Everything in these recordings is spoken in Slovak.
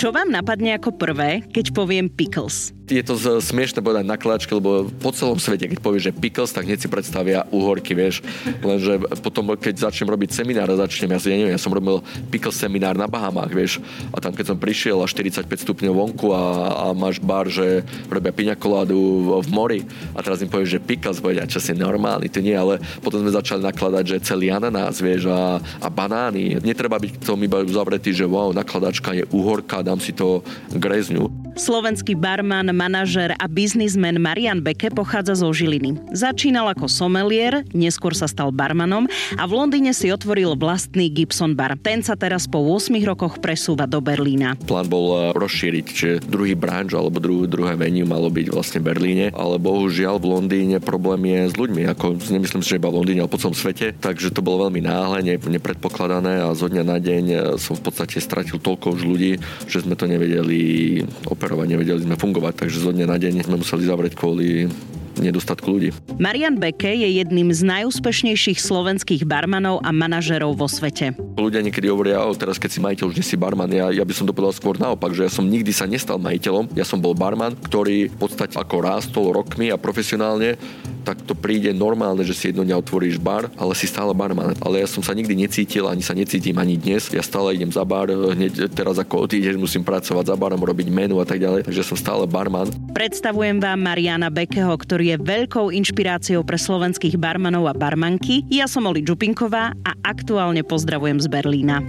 Čo vám napadne ako prvé, keď poviem pickles? je to smiešne povedať nakladačke, lebo po celom svete, keď povieš, že pickles, tak hneď si predstavia uhorky, vieš. Lenže potom, keď začnem robiť seminár začnem, ja si ja neviem, ja som robil pickles seminár na Bahamách, vieš. A tam, keď som prišiel a 45 stupňov vonku a, a máš bar, že robia piňa koládu v, v mori a teraz im povieš, že pickles, povedia, čo si normálny, ty nie, ale potom sme začali nakladať, že celý ananás, vieš, a, a banány. Netreba byť k tomu iba zavretý, že wow, nakladačka je uhorka, dám si to grezňu. Slovenský barman, manažer a biznismen Marian Beke pochádza zo Žiliny. Začínal ako somelier, neskôr sa stal barmanom a v Londýne si otvoril vlastný Gibson bar. Ten sa teraz po 8 rokoch presúva do Berlína. Plán bol eh, rozšíriť, že druhý branč alebo druhý, druhé venue malo byť vlastne v Berlíne, ale bohužiaľ v Londýne problém je s ľuďmi, ako nemyslím si, že iba v Londýne, ale po celom svete, takže to bolo veľmi náhle, nepredpokladané a zo dňa na deň eh, som v podstate stratil toľko už ľudí, že sme to nevedeli operovať, nevedeli sme fungovať, takže zo dňa na deň sme museli zavrieť kvôli nedostatku ľudí. Marian Beke je jedným z najúspešnejších slovenských barmanov a manažerov vo svete. Ľudia niekedy hovoria, o teraz keď si majiteľ, už nie si barman. Ja, ja by som to povedal skôr naopak, že ja som nikdy sa nestal majiteľom. Ja som bol barman, ktorý v podstate ako rástol rokmi a profesionálne tak to príde normálne, že si jedno dňa otvoríš bar, ale si stále barman. Ale ja som sa nikdy necítil, ani sa necítim ani dnes. Ja stále idem za bar, hneď teraz ako odídeš, musím pracovať za barom, robiť menu a tak ďalej. Takže som stále barman. Predstavujem vám Mariana Bekeho, ktorý je veľkou inšpiráciou pre slovenských barmanov a barmanky. Ja som Oli Čupinková a aktuálne pozdravujem z Berlína.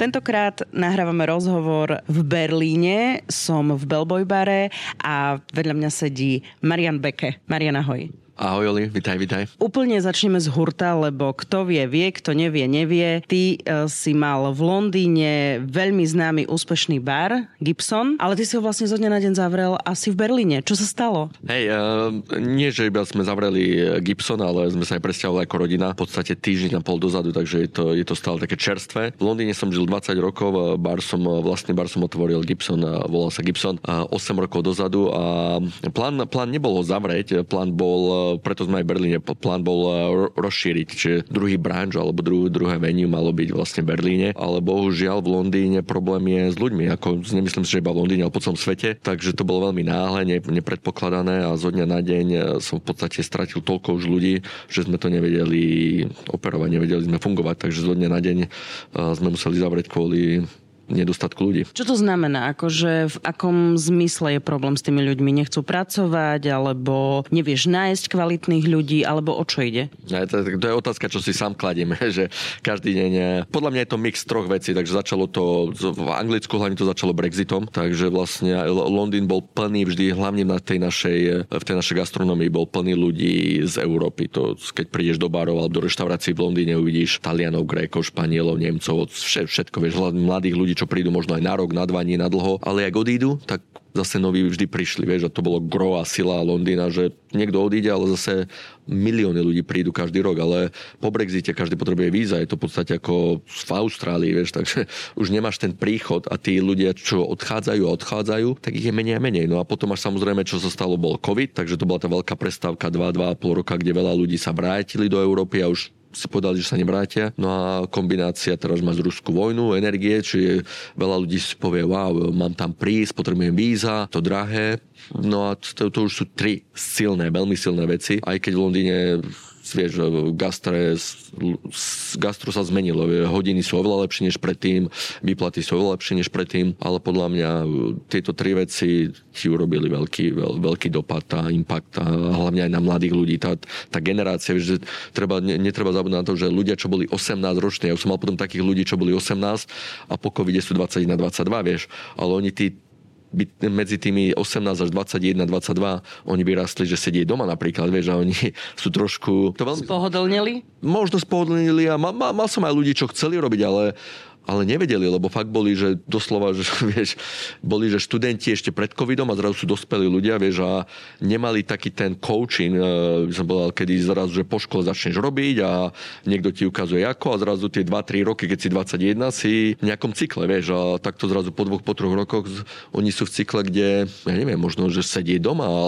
Tentokrát nahrávame rozhovor v Berlíne, som v Bellboy bare a vedľa mňa sedí Marian Beke. Marian, ahoj. Ahoj Oli, vitaj, vitaj. Úplne začneme z hurta, lebo kto vie, vie, kto nevie, nevie. Ty uh, si mal v Londýne veľmi známy úspešný bar, Gibson, ale ty si ho vlastne zo dňa na deň zavrel asi v Berlíne. Čo sa stalo? Hej, uh, nie, že iba sme zavreli e, Gibson, ale sme sa aj presťahovali ako rodina v podstate týždeň a pol dozadu, takže je to, je to stále také čerstvé. V Londýne som žil 20 rokov, bar som, vlastný bar som otvoril Gibson, volal sa Gibson 8 rokov dozadu a plán, plán nebol ho zavrieť, plán bol preto sme aj v Berlíne, plán bol eh, rozšíriť, čiže druhý branč alebo druhý, druhé venue malo byť vlastne v Berlíne, ale bohužiaľ v Londýne problém je s ľuďmi, ako nemyslím si, že iba v Londýne, ale po celom svete, takže to bolo veľmi náhle, nepredpokladané a zo dňa na deň eh, som v podstate stratil toľko už ľudí, že sme to nevedeli operovať, nevedeli sme fungovať, takže zo dňa na deň eh, sme museli zavrieť kvôli nedostatku ľudí. Čo to znamená? Akože v akom zmysle je problém s tými ľuďmi? Nechcú pracovať, alebo nevieš nájsť kvalitných ľudí, alebo o čo ide? Ne, to, to je otázka, čo si sám kladiem, že každý deň... Podľa mňa je to mix troch vecí, takže začalo to... V Anglicku hlavne to začalo Brexitom, takže vlastne Londýn bol plný vždy, hlavne na tej našej, v tej našej gastronomii bol plný ľudí z Európy. To, keď prídeš do barov alebo do reštaurácií v Londýne, uvidíš Talianov, Grékov, Španielov, Nemcov, všetko, vieš, mladých ľudí, čo prídu možno aj na rok, na dva, nie na dlho, ale ak odídu, tak zase noví vždy prišli, vieš, a to bolo gro a sila Londýna, že niekto odíde, ale zase milióny ľudí prídu každý rok, ale po Brexite každý potrebuje víza, je to v podstate ako v Austrálii, vieš, takže už nemáš ten príchod a tí ľudia, čo odchádzajú a odchádzajú, tak ich je menej a menej. No a potom až samozrejme, čo sa stalo, bol COVID, takže to bola tá veľká prestávka 2-2,5 roka, kde veľa ľudí sa vrátili do Európy a už si povedali, že sa nevrátia. No a kombinácia teraz má z Rusku vojnu, energie, čiže veľa ľudí si povie, wow, mám tam prísť, potrebujem víza, to drahé. No a to, to už sú tri silné, veľmi silné veci. Aj keď v Londýne vieš, gastre, gastro sa zmenilo. Hodiny sú oveľa lepšie než predtým, výplaty sú oveľa lepšie než predtým, ale podľa mňa tieto tri veci ti urobili veľký, veľ, veľký dopad a impact a hlavne aj na mladých ľudí. Tá, tá generácia, že treba, netreba zabudnúť na to, že ľudia, čo boli 18 roční, ja som mal potom takých ľudí, čo boli 18 a po covide sú 21 22, vieš, ale oni tí by medzi tými 18 až 21, 22 oni vyrastli, že sedie doma napríklad, vieš, a oni sú trošku... To veľmi... Spohodlnili? Možno spohodlnili a mal, mal, mal som aj ľudí, čo chceli robiť, ale ale nevedeli, lebo fakt boli, že doslova, že vieš, boli, že študenti ešte pred covidom a zrazu sú dospelí ľudia, vieš, a nemali taký ten coaching, by som povedal, kedy zrazu, že po škole začneš robiť a niekto ti ukazuje ako a zrazu tie 2-3 roky, keď si 21, si v nejakom cykle, vieš, a takto zrazu po dvoch, po troch rokoch oni sú v cykle, kde, ja neviem, možno, že sedie doma a,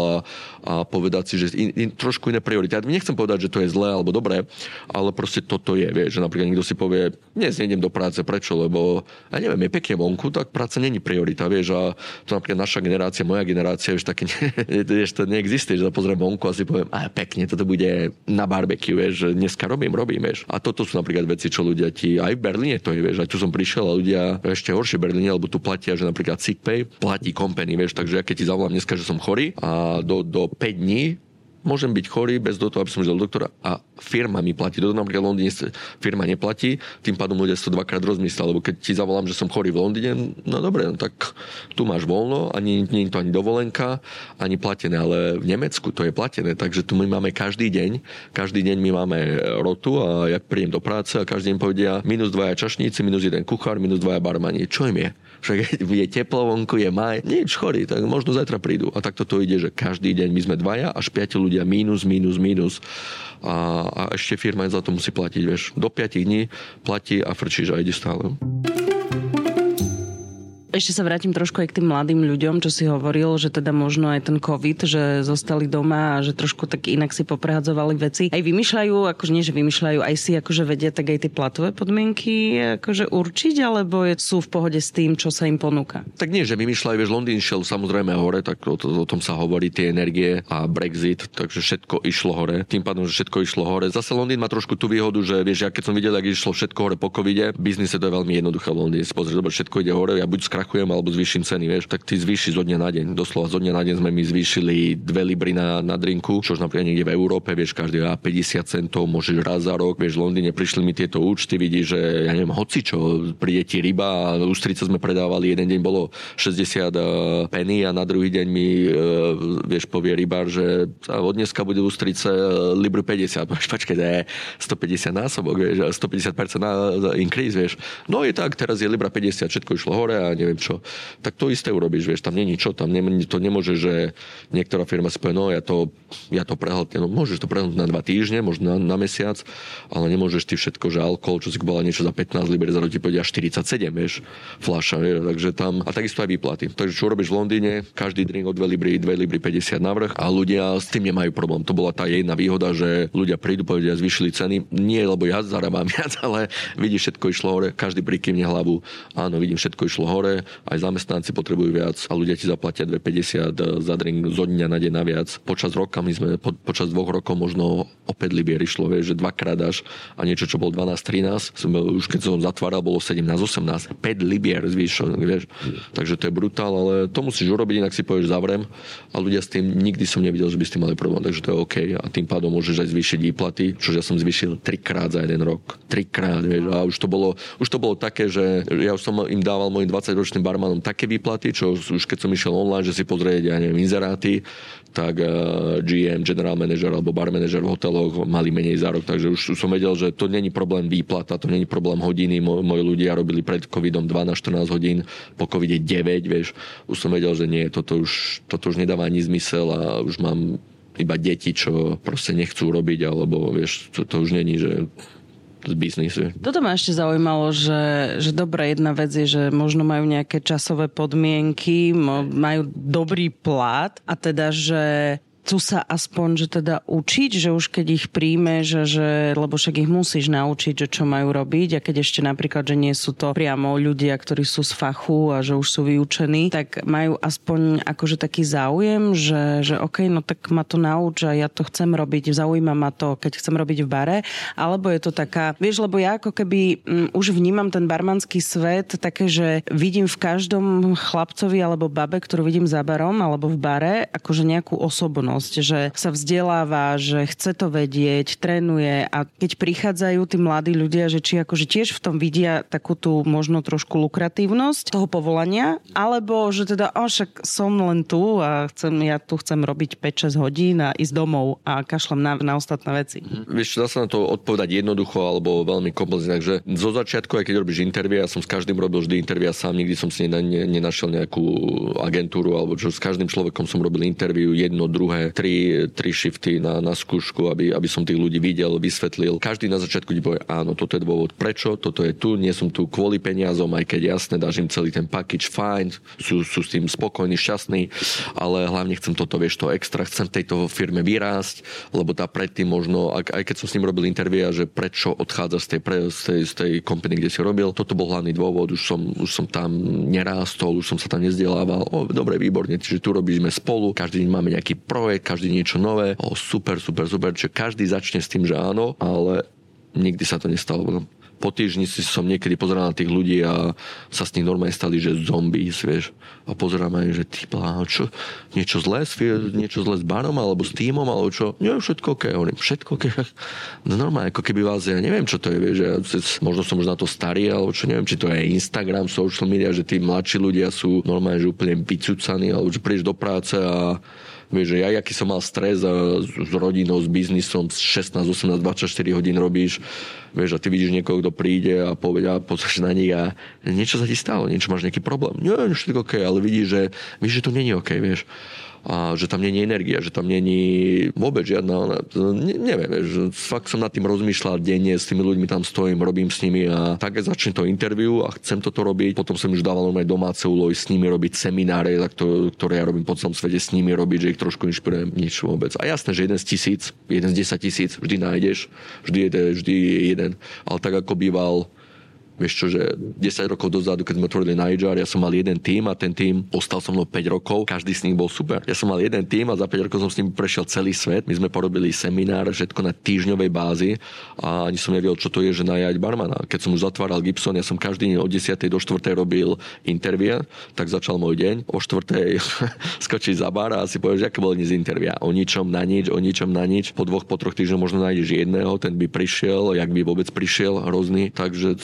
a povedať si, že in, in, trošku iné priority. Ja nechcem povedať, že to je zlé alebo dobré, ale proste toto je, vieš, že napríklad niekto si povie, dnes nejdem do práce, pre prečo, lebo ja neviem, je pekne vonku, tak práca není priorita, vieš, a to napríklad naša generácia, moja generácia, vieš, také, vieš, to neexistuje, že pozriem vonku a si poviem, a pekne, toto bude na barbecue, vieš, dneska robím, robím, vieš. A toto sú napríklad veci, čo ľudia ti, aj v Berlíne to je, vieš, aj tu som prišiel a ľudia ešte horšie v Berlíne, lebo tu platia, že napríklad sick pay platí company, vieš, takže ja keď ti zavolám dneska, že som chorý a do, do 5 dní môžem byť chorý bez toho, aby som išiel do doktora a firma mi platí. Toto napríklad v Londýne firma neplatí, tým pádom ľudia si to dvakrát rozmyslia, lebo keď ti zavolám, že som chorý v Londýne, no dobre, no tak tu máš voľno, ani nie je to ani dovolenka, ani platené, ale v Nemecku to je platené, takže tu my máme každý deň, každý deň my máme rotu a ja príjem do práce a každý deň povedia minus dvaja čašníci, minus jeden kuchár, minus dvaja barmani. Čo im je? Však je teplo vonku, je maj, nič chorý, tak možno zajtra prídu. A takto to ide, že každý deň my sme dvaja až piati ľudia mínus, mínus, mínus. A, a ešte firma za to musí platiť, vieš. Do 5 dní platí a frčíš a ide stále. Ešte sa vrátim trošku aj k tým mladým ľuďom, čo si hovoril, že teda možno aj ten COVID, že zostali doma a že trošku tak inak si poprehadzovali veci. Aj vymýšľajú, akože nie, že vymýšľajú, aj si akože vedia tak aj tie platové podmienky akože určiť, alebo sú v pohode s tým, čo sa im ponúka? Tak nie, že vymýšľajú, vieš, Londýn šiel samozrejme hore, tak o, to, o tom sa hovorí, tie energie a Brexit, takže všetko išlo hore. Tým pádom, že všetko išlo hore. Zase Londýn má trošku tú výhodu, že vieš, ja keď som videl, ak išlo všetko hore po covide, biznise to je veľmi jednoduché v Londýne. Pozri, všetko ide hore, ja buď skrachujem alebo zvýšim ceny, vieš, tak ty zvýši zo dňa na deň. Doslova zo dňa na deň sme mi zvýšili 2 libry na, na drinku, čo napríklad niekde v Európe, vieš, každý a 50 centov, môžeš raz za rok, vieš, v Londýne prišli mi tieto účty, vidíš, že ja neviem, hoci čo, príde ti ryba ústrice sme predávali, jeden deň bolo 60 e, penny a na druhý deň mi, e, vieš, povie rybár, že od dneska bude ústrice libru 50. Počkaj, to je 150 násobok, vieš, 150% na increase, vieš. No je tak, teraz je libra 50, všetko išlo hore a neviem čo tak to isté urobíš, vieš, tam není čo, tam ne, to nemôže, že niektorá firma si povie, no ja to, ja to prehltnem, no môžeš to prehltnúť na dva týždne, možno na, na mesiac, ale nemôžeš ty všetko, že alkohol, čo si kupovala niečo za 15 liber, za ti povedia 47, vieš, fľaša, vieš, takže tam, a takisto aj výplaty. Takže čo robíš v Londýne, každý drink o 2 libry, 2 libry 50 navrh a ľudia s tým nemajú problém. To bola tá jedna výhoda, že ľudia prídu, povedia, zvýšili ceny, nie lebo ja zarábam viac, ale vidíš, všetko išlo hore, každý prikývne hlavu, áno, vidím, všetko išlo hore, aj zamestnanci potrebujú viac a ľudia ti zaplatia 2,50 za drink zo dňa na deň naviac. Počas roka my sme, po, počas dvoch rokov možno opäť libier išlo, vieš, že dvakrát až a niečo, čo bol 12-13, už keď som zatváral, bolo 17-18, 5 libier zvýšených, vieš. Takže to je brutál, ale to musíš urobiť, inak si povieš zavrem a ľudia s tým nikdy som nevidel, že by s tým mali problém, takže to je OK a tým pádom môžeš aj zvýšiť výplaty, čo ja som zvýšil trikrát za jeden rok. Trikrát, vieš, a už to bolo, už to bolo také, že ja už som im dával mojim 20-ročným barmanom také výplaty, čo už keď som išiel online, že si pozrieť, ja neviem, inzeráty, tak eh, GM, general manager alebo bar manager v hoteloch mali menej za rok, takže už som vedel, že to není problém výplata, to není problém hodiny. Moj, moji ľudia robili pred covidom 12-14 hodín, po covide 9, vieš. Už som vedel, že nie, toto už, toto už nedáva ani zmysel a už mám iba deti, čo proste nechcú robiť, alebo vieš, to, to už není, že z biznisu. Toto ma ešte zaujímalo, že, že dobrá jedna vec je, že možno majú nejaké časové podmienky, majú dobrý plat a teda, že chcú sa aspoň, že teda učiť, že už keď ich príjme, že, že, lebo však ich musíš naučiť, že čo majú robiť a keď ešte napríklad, že nie sú to priamo ľudia, ktorí sú z fachu a že už sú vyučení, tak majú aspoň akože taký záujem, že, že OK, no tak ma to nauč a ja to chcem robiť, zaujíma ma to, keď chcem robiť v bare, alebo je to taká, vieš, lebo ja ako keby m, mm, už vnímam ten barmanský svet také, že vidím v každom chlapcovi alebo babe, ktorú vidím za barom alebo v bare, akože nejakú osobnosť zručnosť, že sa vzdeláva, že chce to vedieť, trénuje a keď prichádzajú tí mladí ľudia, že či akože tiež v tom vidia takú tú možno trošku lukratívnosť toho povolania, alebo že teda, o, však som len tu a chcem, ja tu chcem robiť 5-6 hodín a ísť domov a kašlem na, na ostatné veci. Mm-hmm. Vieš, dá sa na to odpovedať jednoducho alebo veľmi komplexne. Takže zo začiatku, aj keď robíš intervie, ja som s každým robil vždy intervia sám, nikdy som si nenašiel nejakú agentúru alebo čo s každým človekom som robil interviu jedno, druhé, Tri, tri shifty na, na skúšku, aby, aby som tých ľudí videl, vysvetlil. Každý na začiatku ti povie, áno, toto je dôvod, prečo, toto je tu, nie som tu kvôli peniazom, aj keď jasne, dáš im celý ten package, fajn, sú, sú s tým spokojní, šťastní, ale hlavne chcem toto, vieš, to extra, chcem tejto firme vyrásť, lebo tá predtým možno, aj keď som s ním robil intervia, že prečo odchádza z tej, pre, z tej, z tej company, kde si robil, toto bol hlavný dôvod, už som, už som tam nerástol, už som sa tam nezdelával, o, dobre, výborne, čiže tu robíme spolu, každý deň máme nejaký projekt, každý niečo nové, o, super, super, super, čiže každý začne s tým, že áno, ale nikdy sa to nestalo po týždni si som niekedy pozeral na tých ľudí a sa s nich normálne stali, že zombies, vieš. A pozerám aj, že ty čo, niečo zlé, niečo zlé s barom, alebo s týmom, alebo čo. Nie, všetko ok, hovorím, všetko ok. No normálne, ako keby vás, ja neviem, čo to je, vieš, ja, možno som už na to starý, alebo čo, neviem, či to je Instagram, social media, že tí mladší ľudia sú normálne, že úplne vycúcaní, alebo že prídeš do práce a Vieš, že ja, aký som mal stres s rodinou, s biznisom, 16, 18, 24 hodín robíš, vieš, a ty vidíš niekoho, kto príde a povie, a pozrieš na nich a niečo sa ti stalo, niečo máš nejaký problém. Nie, všetko OK, ale vidíš, že, vidíš, že to není OK, vieš a že tam není energia, že tam není vôbec žiadna, ne, neviem, že fakt som nad tým rozmýšľal denne, s tými ľuďmi tam stojím, robím s nimi a tak začne to interview a chcem toto robiť. Potom som už dával aj domáce úlohy s nimi robiť semináre, ktoré ja robím po celom svete s nimi robiť, že ich trošku inšpirujem, nič vôbec. A jasné, že jeden z tisíc, jeden z desať tisíc vždy nájdeš, vždy je, vždy je jeden. Ale tak ako býval Vieš čo, že 10 rokov dozadu, keď sme otvorili Niger, ja som mal jeden tým a ten tým ostal so mnou 5 rokov, každý z nich bol super. Ja som mal jeden tým a za 5 rokov som s ním prešiel celý svet. My sme porobili seminár, všetko na týždňovej bázi a ani som nevedel, čo to je, že najať barmana. Keď som už zatváral Gibson, ja som každý deň od 10. do 4. robil intervia, tak začal môj deň. O 4. skočiť za bar a si povieš, aké bolo dnes intervia. O ničom na nič, o ničom na nič. Po dvoch, po troch týždňoch možno nájdeš jedného, ten by prišiel, jak by vôbec prišiel, hrozný. Takže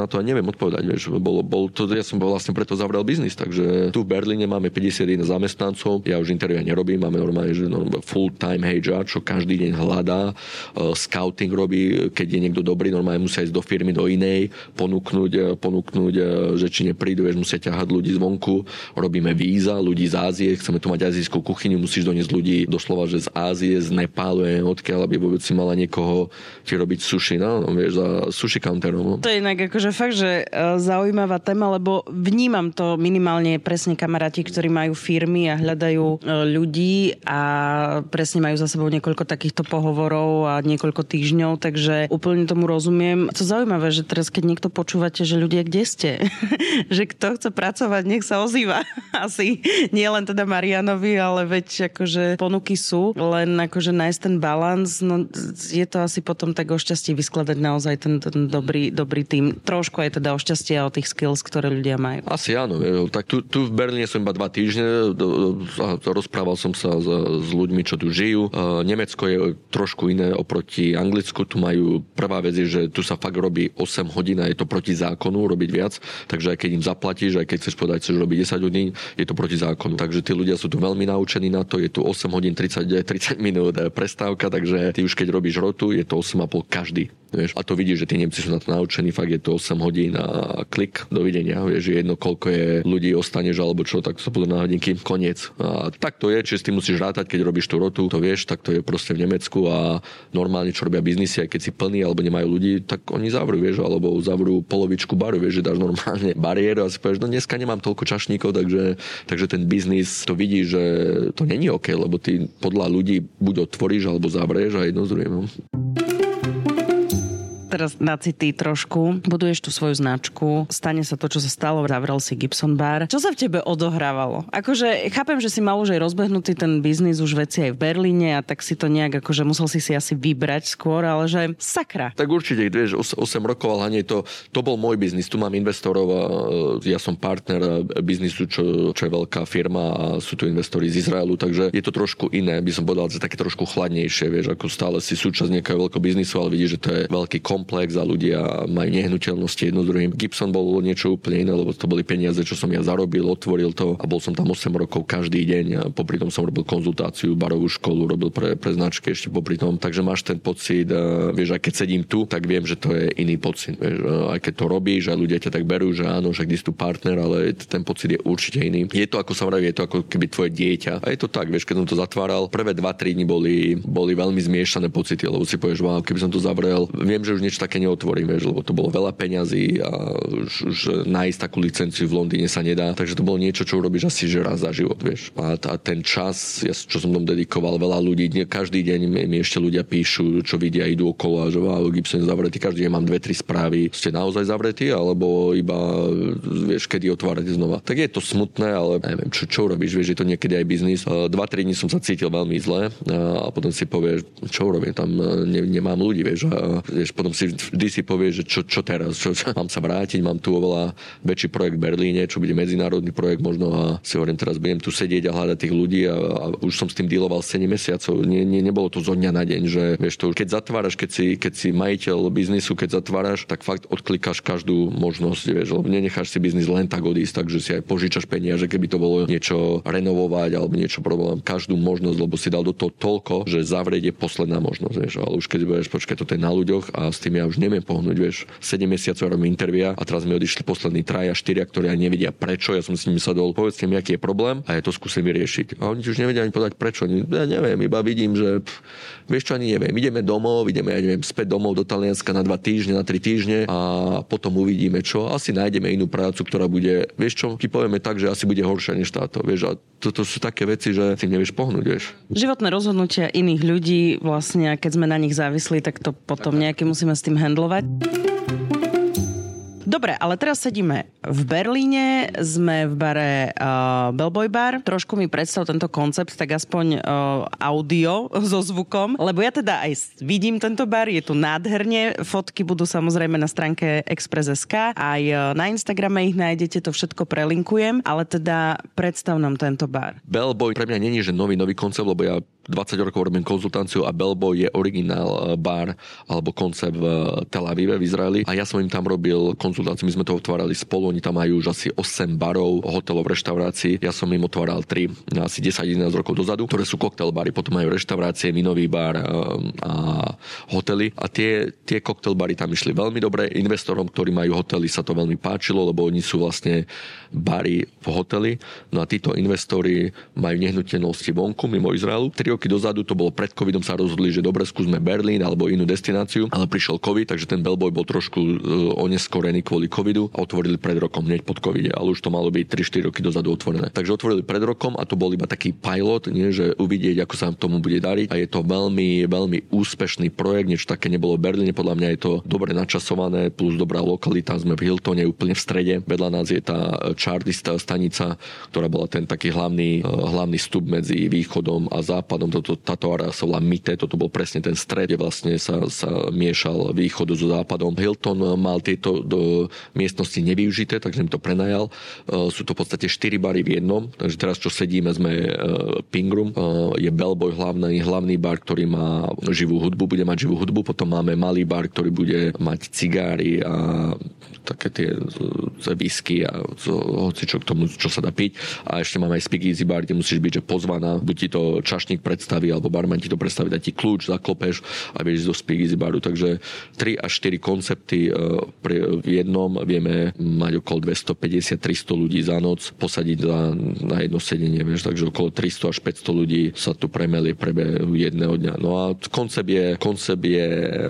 na to neviem odpovedať. Vieš. Bol, bol to, ja som vlastne preto zavrel biznis, takže tu v Berlíne máme 51 zamestnancov, ja už intervia nerobím, máme normálne že full-time HR, čo každý deň hľadá, uh, scouting robí, keď je niekto dobrý, normálne musia ísť do firmy, do inej, ponúknuť, e, ponúknuť e, že či neprídu, vieš, musia ťahať ľudí zvonku, robíme víza, ľudí z Ázie, chceme tu mať azijskú kuchyňu, musíš doniesť ľudí doslova, že z Ázie, z Nepálu, odkiaľ aby vôbec si mala niekoho ti robiť sushi, no, no vieš, za sushi counterom. No. To je inak akože fakt, že e, zaujímavá téma, lebo vnímam to minimálne presne kamaráti, ktorí majú firmy a hľadajú e, ľudí a presne majú za sebou niekoľko takýchto pohovorov a niekoľko týždňov, takže úplne tomu rozumiem. To zaujímavé, že teraz keď niekto počúvate, že ľudia, kde ste? že kto chce pracovať, nech sa ozýva. Asi nie len teda Marianovi, ale veď akože ponuky sú, len akože nájsť ten balans, no je to asi potom tak o šťastí vyskladať naozaj ten, ten dobrý, dobrý tým. Trošku aj teda o šťastie a o tých skills, ktoré ľudia majú. Asi áno. Tak tu, tu v Berlíne som iba dva týždne rozprával som sa s, s ľuďmi, čo tu žijú. Nemecko je trošku iné oproti Anglicku. Tu majú prvá vec je, že tu sa fakt robí 8 hodín a je to proti zákonu robiť viac. Takže aj keď im zaplatíš, aj keď chceš povedať, chceš robiť 10 hodín, je to proti zákonu. Takže tí ľudia sú tu veľmi naučení na to. Je tu 8 hodín 30, 30 minút prestávka, takže ty už keď robíš rotu, je to 8,5 každý. Vieš? A to vidíš, že tí Nemci sú na to naučení, fakt je to 8 hodín a klik, dovidenia. Vieš, že jedno, koľko je ľudí ostaneš alebo čo, tak sa budú na hodinky, koniec. A tak to je, či s tým musíš rátať, keď robíš tú rotu, to vieš, tak to je proste v Nemecku a normálne, čo robia biznisy, aj keď si plný alebo nemajú ľudí, tak oni zavrú, vieš, alebo zavrú polovičku baru, vieš, že dáš normálne bariéru a si povieš, no dneska nemám toľko čašníkov, takže, takže ten biznis to vidí, že to není OK, lebo ty podľa ľudí buď otvoríš alebo zavrieš a jedno z druhým. Teraz na city trošku, buduješ tú svoju značku, stane sa to, čo sa stalo, zavrel si Gibson Bar. Čo sa v tebe odohrávalo? Akože chápem, že si mal už aj rozbehnutý ten biznis, už veci aj v Berlíne a tak si to nejak, akože musel si si asi vybrať skôr, ale že sakra. Tak určite, vieš, 8 rokov, ale hlavne to, to bol môj biznis. Tu mám investorov e, ja som partner biznisu, čo, čo je veľká firma a sú tu investori z Izraelu, takže je to trošku iné, by som povedal, že také trošku chladnejšie, vieš, ako stále si súčasť nejakého veľkého biznisu, ale vidíš, že to je veľký kom komplex a ľudia majú nehnuteľnosti jedno druhým. Gibson bol niečo úplne iné, lebo to boli peniaze, čo som ja zarobil, otvoril to a bol som tam 8 rokov každý deň. A popri tom som robil konzultáciu, barovú školu, robil pre, pre značky ešte popri tom. Takže máš ten pocit, vieš, aj keď sedím tu, tak viem, že to je iný pocit. Vieš, aj keď to robíš a ľudia ťa tak berú, že áno, že tu partner, ale ten pocit je určite iný. Je to ako sa vraví, je to ako keby tvoje dieťa. A je to tak, vieš, keď som to zatváral, prvé 2-3 dní boli, boli veľmi zmiešané pocity, lebo si povieš, wow, keby som to zavrel, viem, že už niečo také neotvorím, vieš, lebo to bolo veľa peňazí a už, už nájsť takú licenciu v Londýne sa nedá. Takže to bolo niečo, čo urobíš asi že raz za život, vieš. A, a ten čas, ja, čo som tomu dedikoval, veľa ľudí, nie, každý deň mi, mi ešte ľudia píšu, čo vidia, idú okolo a že wow, Gibson je zavretý, každý deň mám dve, tri správy. Ste naozaj zavretí, alebo iba vieš, kedy otvárate znova. Tak je to smutné, ale neviem, čo, čo robíš, vieš, je to niekedy aj biznis. Dva, tri dní som sa cítil veľmi zle a potom si povieš, čo urobím, tam ne, nemám ľudí, vieš, a vieš, potom si vždy si povieš, že čo, čo teraz, čo, mám sa vrátiť, mám tu oveľa väčší projekt v Berlíne, čo bude medzinárodný projekt možno a si hovorím, teraz budem tu sedieť a hľadať tých ľudí a, a už som s tým dealoval 7 mesiacov. Nie, nie, nebolo to zo dňa na deň, že vieš, to, keď zatváraš, keď si, keď si majiteľ biznisu, keď zatváraš, tak fakt odklikáš každú možnosť, vieš, lebo nenecháš si biznis len tak odísť, takže si aj požičaš peniaze, keby to bolo niečo renovovať alebo niečo problém, každú možnosť, lebo si dal do toho toľko, že zavrieť je posledná možnosť, vieš, ale už keď budeš počkať, to je na ľuďoch a s tým ja už neviem pohnúť, vieš, 7 mesiacov robím intervia a teraz mi odišli poslední traja, štyria, ktorí aj nevedia prečo, ja som s nimi sadol, povedzte mi, aký je problém a ja to skúsim vyriešiť. A oni už nevedia ani povedať prečo, ja neviem, iba vidím, že pff, vieš čo, ani neviem, ideme domov, ideme, ja neviem, späť domov do Talianska na dva týždne, na tri týždne a potom uvidíme čo. Asi nájdeme inú prácu, ktorá bude, vieš čo, ti povieme tak, že asi bude horšia než táto, vieš, a toto sú také veci, že si nevieš pohnúť, vieš. Životné rozhodnutia iných ľudí, vlastne, keď sme na nich závislí, tak to potom nejaké musíme s tým handlovať. Dobre, ale teraz sedíme v Berlíne, sme v bare uh, Bellboy Bar. Trošku mi predstav tento koncept, tak aspoň uh, audio so zvukom, lebo ja teda aj vidím tento bar, je tu nádherne, fotky budú samozrejme na stránke Express.sk, aj uh, na Instagrame ich nájdete, to všetko prelinkujem, ale teda predstav nám tento bar. Bellboy pre mňa není, že nový, nový koncept, lebo ja 20 rokov robím konzultanciu a Bellboy je originál bar alebo koncept v Tel Avive v Izraeli a ja som im tam robil konzultáciu, my sme to otvárali spolu, oni tam majú už asi 8 barov, hotelov, reštaurácií, ja som im otváral 3 asi 10-11 rokov dozadu, ktoré sú koktel bary, potom majú reštaurácie, minový bar a hotely. A tie, tie koktel bary tam išli veľmi dobre, investorom, ktorí majú hotely sa to veľmi páčilo, lebo oni sú vlastne bary v hoteli, no a títo investori majú nehnuteľnosti vonku mimo Izraelu, 3 roky dozadu, to bolo pred covidom, sa rozhodli, že dobre, skúsme Berlín alebo inú destináciu, ale prišiel covid, takže ten Bellboy bol trošku uh, oneskorený kvôli covidu a otvorili pred rokom, hneď pod covide, ale už to malo byť 3-4 roky dozadu otvorené. Takže otvorili pred rokom a to bol iba taký pilot, nie, že uvidieť, ako sa tomu bude dariť. A je to veľmi, veľmi úspešný projekt, niečo také nebolo v Berlíne, podľa mňa je to dobre načasované, plus dobrá lokalita, sme v Hiltone, úplne v strede, vedľa nás je tá Charlista stanica, ktorá bola ten taký hlavný, hlavný stup medzi východom a západom. Toto, táto area sa volá Mite, toto bol presne ten stred, kde vlastne sa, sa miešal východu so západom. Hilton mal tieto do miestnosti nevyužité, takže im to prenajal. Uh, sú to v podstate 4 bary v jednom, takže teraz čo sedíme sme uh, Ping Room, uh, je Bellboy hlavný, hlavný bar, ktorý má živú hudbu, bude mať živú hudbu, potom máme malý bar, ktorý bude mať cigáry a také tie whisky a hoci čo k tomu, čo sa dá piť. A ešte máme aj speakeasy bar, kde musíš byť že pozvaná, buď ti to čašník pred predstaví, alebo barman ti to predstaví, dá ti kľúč, zaklopeš a vieš do speakeasy baru. Takže 3 až 4 koncepty e, v jednom vieme mať okolo 250-300 ľudí za noc, posadiť za, na jedno sedenie, vieš, takže okolo 300 až 500 ľudí sa tu premelie prebehu jedného dňa. No a koncept je, koncept je e,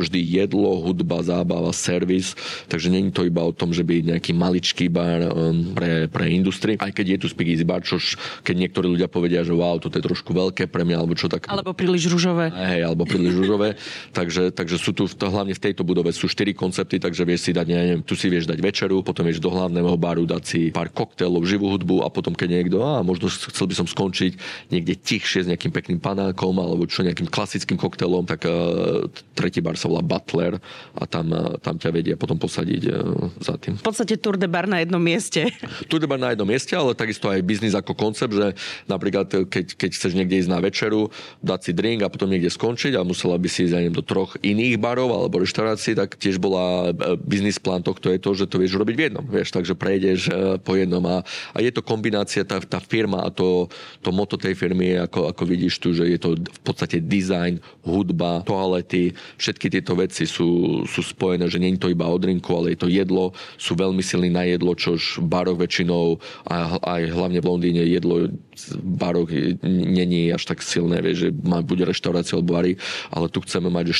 vždy jedlo, hudba, zábava, servis, takže není to iba o tom, že by nejaký maličký bar e, pre, pre industrii, aj keď je tu speakeasy bar, čož keď niektorí ľudia povedia, že wow, toto je trošku veľké, veľké pre mňa, alebo čo tak. Alebo príliš rúžové. Hej, alebo príliš rúžové. takže, takže sú tu, to, hlavne v tejto budove sú štyri koncepty, takže vieš si dať ja neviem, tu si vieš dať večeru, potom vieš do hlavného baru dať si pár koktélov, živú hudbu a potom keď niekto, a možno chcel by som skončiť niekde tichšie s nejakým pekným panákom alebo čo nejakým klasickým koktélom, tak uh, tretí bar sa volá Butler a tam, uh, tam ťa vedia potom posadiť uh, za tým. V podstate Tour de Bar na jednom mieste. Tour de Bar na jednom mieste, ale takisto aj biznis ako koncept, že napríklad keď, keď chceš niekde ísť na večeru, dať si drink a potom niekde skončiť a musela by si ísť neviem, do troch iných barov alebo reštaurácií, tak tiež bola biznis plán tohto je to, že to vieš robiť v jednom, vieš, takže prejdeš po jednom a, a je to kombinácia, tá, tá firma a to, to moto tej firmy ako, ako vidíš tu, že je to v podstate design, hudba, toalety, všetky tieto veci sú, sú spojené, že nie je to iba o drinku, ale je to jedlo, sú veľmi silní na jedlo, čož v baroch väčšinou a aj hlavne v Londýne jedlo v baroch není až tak silné, vieš, že má buď reštaurácia alebo bary, ale tu chceme mať, že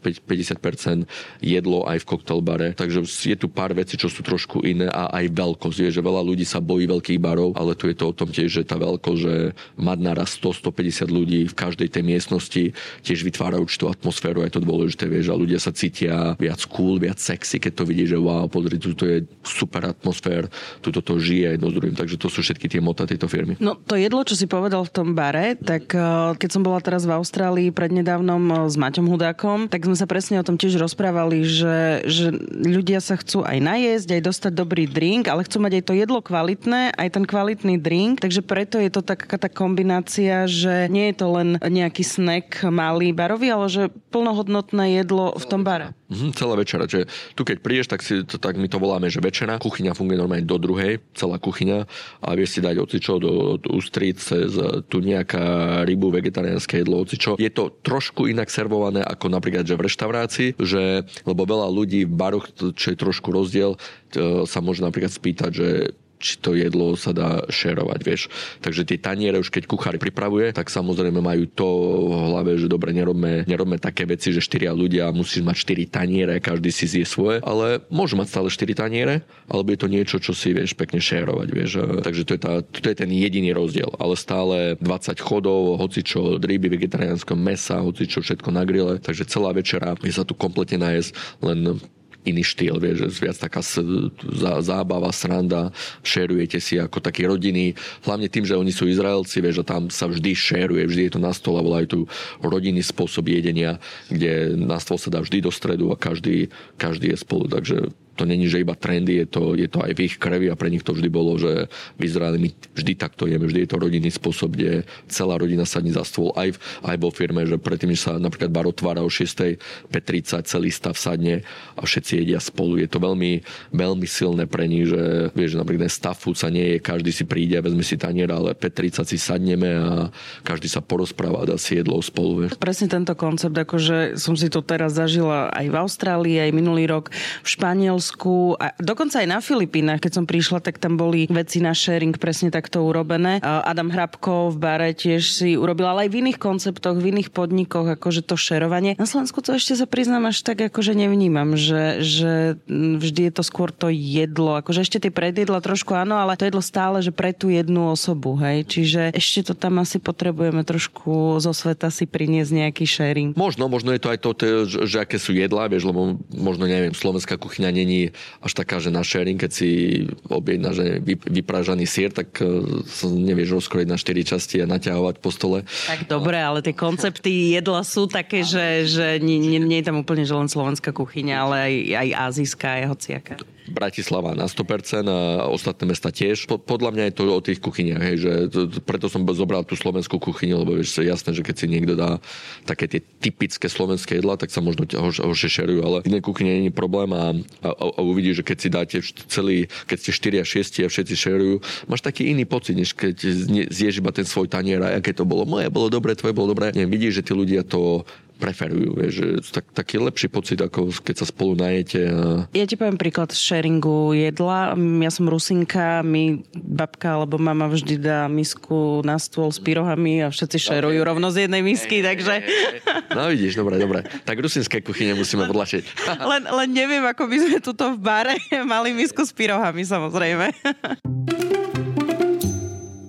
40-50% jedlo aj v koktel bare, takže je tu pár vecí, čo sú trošku iné a aj veľkosť, vieš, že veľa ľudí sa bojí veľkých barov, ale tu je to o tom tiež, že tá veľkosť, že mať naraz 100-150 ľudí v každej tej miestnosti tiež vytvára určitú atmosféru, je to dôležité, vieš, a ľudia sa cítia viac cool, viac sexy, keď to vidí, že wow, pozri, tu je super atmosfér, tu to žije jedno s druhým, takže to sú všetky tie mota tejto firmy. No to jedlo, čo si povedal v tom bare, tak eh, keď som bola teraz v Austrálii prednedávnom eh, s Maťom Hudákom, tak sme sa presne o tom tiež rozprávali, že, že ľudia sa chcú aj najesť, aj dostať dobrý drink, ale chcú mať aj to jedlo kvalitné, aj ten kvalitný drink, takže preto je to taká tá kombinácia, že nie je to len nejaký snack malý barový, ale že plnohodnotné jedlo v tom bare. Mhm, celá večera. Čiže tu keď prídeš, tak, si, tak my to voláme, že večera. Kuchyňa funguje normálne do druhej, celá kuchyňa a vieš si dať ocičo do, do ústríc cez tu nejaká rybu, vegetariánske jedlo, ocičo. Je to trošku inak servované ako napríklad že v reštaurácii, že, lebo veľa ľudí v baroch, čo je trošku rozdiel, sa môže napríklad spýtať, že či to jedlo sa dá šerovať, vieš. Takže tie taniere už keď kuchár pripravuje, tak samozrejme majú to v hlave, že dobre, nerobme, nerobme také veci, že štyria ľudia musíš mať štyri taniere, každý si zje svoje, ale môžu mať stále štyri taniere, alebo je to niečo, čo si vieš pekne šerovať, vieš. Takže to je, tá, to je ten jediný rozdiel, ale stále 20 chodov, hoci čo ryby, vegetariánsko mesa, hoci čo všetko na grille, takže celá večera je sa tu kompletne najesť, len iný štýl, vieš, viac taká zábava, sranda, šerujete si ako takí rodiny, hlavne tým, že oni sú Izraelci, vieš, a tam sa vždy šeruje, vždy je to na stole, volajú tu rodinný spôsob jedenia, kde na stôl sa dá vždy do stredu a každý, každý je spolu, takže to není, že iba trendy, je to, je to aj v ich krvi a pre nich to vždy bolo, že v Izraeli my vždy takto jeme, vždy je to rodinný spôsob, kde celá rodina sadne za stôl aj, v, aj vo firme, že predtým, že sa napríklad bar otvára o 6. 5.30, celý stav sadne a všetci jedia spolu. Je to veľmi, veľmi silné pre nich, že vieš, napríklad stav food sa nie je, každý si príde a vezme si tanier, ale 5.30 si sadneme a každý sa porozpráva a dá si jedlo spolu. Vieš. Presne tento koncept, akože som si to teraz zažila aj v Austrálii, aj minulý rok v Španielsku Španielsku a dokonca aj na Filipínach, keď som prišla, tak tam boli veci na sharing presne takto urobené. Adam Hrabko v bare tiež si urobil, ale aj v iných konceptoch, v iných podnikoch, akože to šerovanie. Na Slovensku to ešte sa priznám až tak, akože nevnímam, že, že vždy je to skôr to jedlo. Akože ešte tie predjedla trošku áno, ale to jedlo stále, že pre tú jednu osobu, hej. Čiže ešte to tam asi potrebujeme trošku zo sveta si priniesť nejaký sharing. Možno, možno je to aj to, že aké sú jedlá, vieš, lebo možno neviem, slovenská kuchyňa není až taká, že na sharing, keď si objedná, že vyprážaný sír, tak e, nevieš rozkrojiť na 4 časti a naťahovať po stole. Tak dobre, ale tie koncepty jedla sú také, že, že nie, nie, nie je tam úplne že len slovenská kuchyňa, ale aj, aj azijská, aj hociaká. Bratislava na 100% a ostatné mesta tiež. Podľa mňa je to o tých kuchyniach, hej, že preto som zobral tú slovenskú kuchyňu, lebo vieš, jasné, že keď si niekto dá také tie typické slovenské jedla, tak sa možno horšie šerujú, ale v inej kuchyni nie je problém a, a, a uvidíš, že keď si dáte celý, keď ste 4 a 6 a všetci šerujú, máš taký iný pocit, než keď zješ iba ten svoj tanier a aké to bolo. Moje bolo dobre, tvoje bolo dobre. Nie, vidíš, že tí ľudia to preferujú, vieš, že tak, taký lepší pocit, ako keď sa spolu najete. A... Ja ti poviem príklad sharingu jedla. Ja som Rusinka, mi babka alebo mama vždy dá misku na stôl s pyrohami a všetci šerujú okay. rovno z jednej misky, hey, takže... Hey, hey. No vidíš, dobre, dobre. Tak rusinské kuchyne musíme podlačiť. len, len neviem, ako by sme tuto v bare mali misku s pyrohami, samozrejme.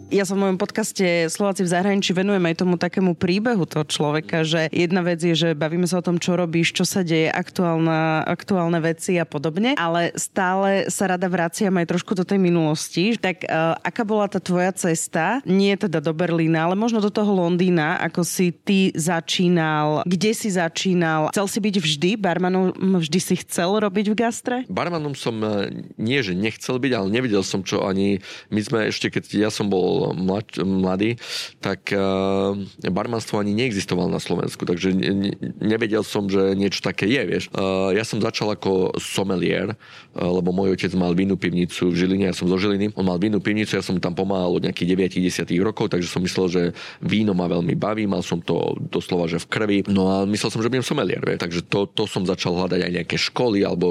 Ja som v mojom podcaste Slováci v zahraničí venujem aj tomu takému príbehu toho človeka, že jedna vec je, že bavíme sa o tom, čo robíš, čo sa deje, aktuálna, aktuálne veci a podobne, ale stále sa rada vraciam aj trošku do tej minulosti. Tak uh, aká bola tá tvoja cesta? Nie teda do Berlína, ale možno do toho Londýna, ako si ty začínal, kde si začínal? Chcel si byť vždy barmanom, vždy si chcel robiť v gastre? Barmanom som e, nie, že nechcel byť, ale nevedel som čo ani. My sme ešte, keď ja som bol mlad, mladý, tak uh, barmanstvo ani neexistovalo na Slovensku, takže ne, nevedel som, že niečo také je, vieš. Uh, ja som začal ako somelier, uh, lebo môj otec mal vínu pivnicu v Žiline, ja som zo Žiliny, on mal vínu pivnicu, ja som tam pomáhal od nejakých 9-10 rokov, takže som myslel, že víno ma veľmi baví, mal som to doslova, že v krvi, no a myslel som, že budem somelier, vieš. takže to, to som začal hľadať aj nejaké školy alebo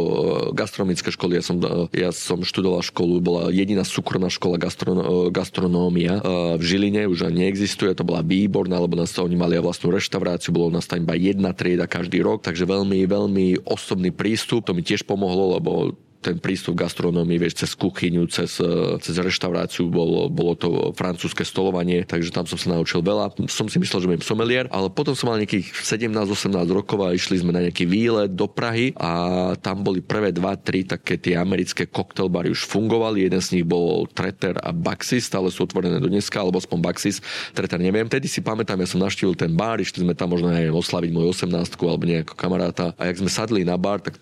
gastronomické školy, ja som, ja som študoval školu, bola jediná súkromná škola gastro, gastronómia Akadémia v Žiline už neexistuje, to bola výborná, lebo nás oni mali aj vlastnú reštauráciu, bolo nás tam iba jedna trieda každý rok, takže veľmi, veľmi osobný prístup, to mi tiež pomohlo, lebo ten prístup k gastronómii, vieš, cez kuchyňu, cez, e, cez reštauráciu, bolo, bolo to francúzske stolovanie, takže tam som sa naučil veľa. Som si myslel, že budem somelier, ale potom som mal nejakých 17-18 rokov a išli sme na nejaký výlet do Prahy a tam boli prvé dva, tri také tie americké koktelbary už fungovali. Jeden z nich bol Treter a Baxis, stále sú otvorené do dneska, alebo aspoň Baxis, Treter neviem. Tedy si pamätám, ja som naštívil ten bar, išli sme tam možno aj oslaviť moju 18 alebo nejakého kamaráta a jak sme sadli na bar, tak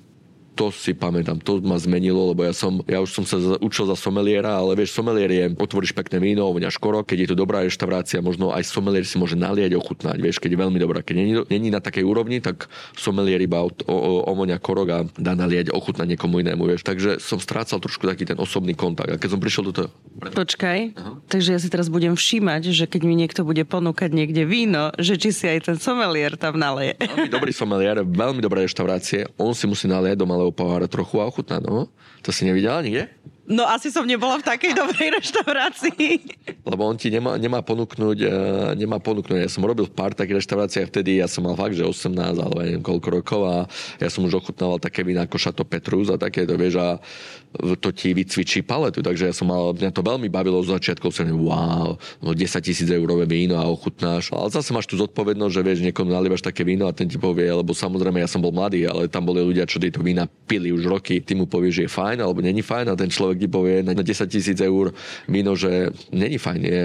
to si pamätám, to ma zmenilo, lebo ja som, ja už som sa učil za someliera, ale vieš, somelier je, otvoríš pekné víno, vonia škoro, keď je to dobrá reštaurácia, možno aj somelier si môže naliať, ochutnať, vieš, keď je veľmi dobrá. Keď není, není na takej úrovni, tak somelier iba o, o, ovonia korok a dá naliať, ochutnať niekomu inému, vieš. Takže som strácal trošku taký ten osobný kontakt. A keď som prišiel do toho... Počkaj, uh-huh. takže ja si teraz budem všímať, že keď mi niekto bude ponúkať niekde víno, že či si aj ten somelier tam naleje. Veľmi dobrý somelier, veľmi dobré reštaurácie, on si musí naliať do malého malého pohára trochu a ochutná, no. To si nevidela nikde? No asi som nebola v takej dobrej reštaurácii. Lebo on ti nemá, nemá ponúknuť, uh, nemá ponúknuť. Ja som robil pár takých reštauráciách vtedy, ja som mal fakt, že 18 alebo neviem koľko rokov a ja som už ochutnával také vína ako Chateau Petrus a také, to vieš, a to ti vycvičí paletu, takže ja som mal, mňa to veľmi bavilo z začiatku, som wow, no 10 tisíc eurové víno a ochutnáš. Ale zase máš tu zodpovednosť, že vieš, niekomu nalievaš také víno a ten ti povie, lebo samozrejme ja som bol mladý, ale tam boli ľudia, čo tieto vína pili už roky. Ty mu povieš, že je fajn alebo není fajn a ten človek ti povie na 10 tisíc eur víno, že není fajn, je,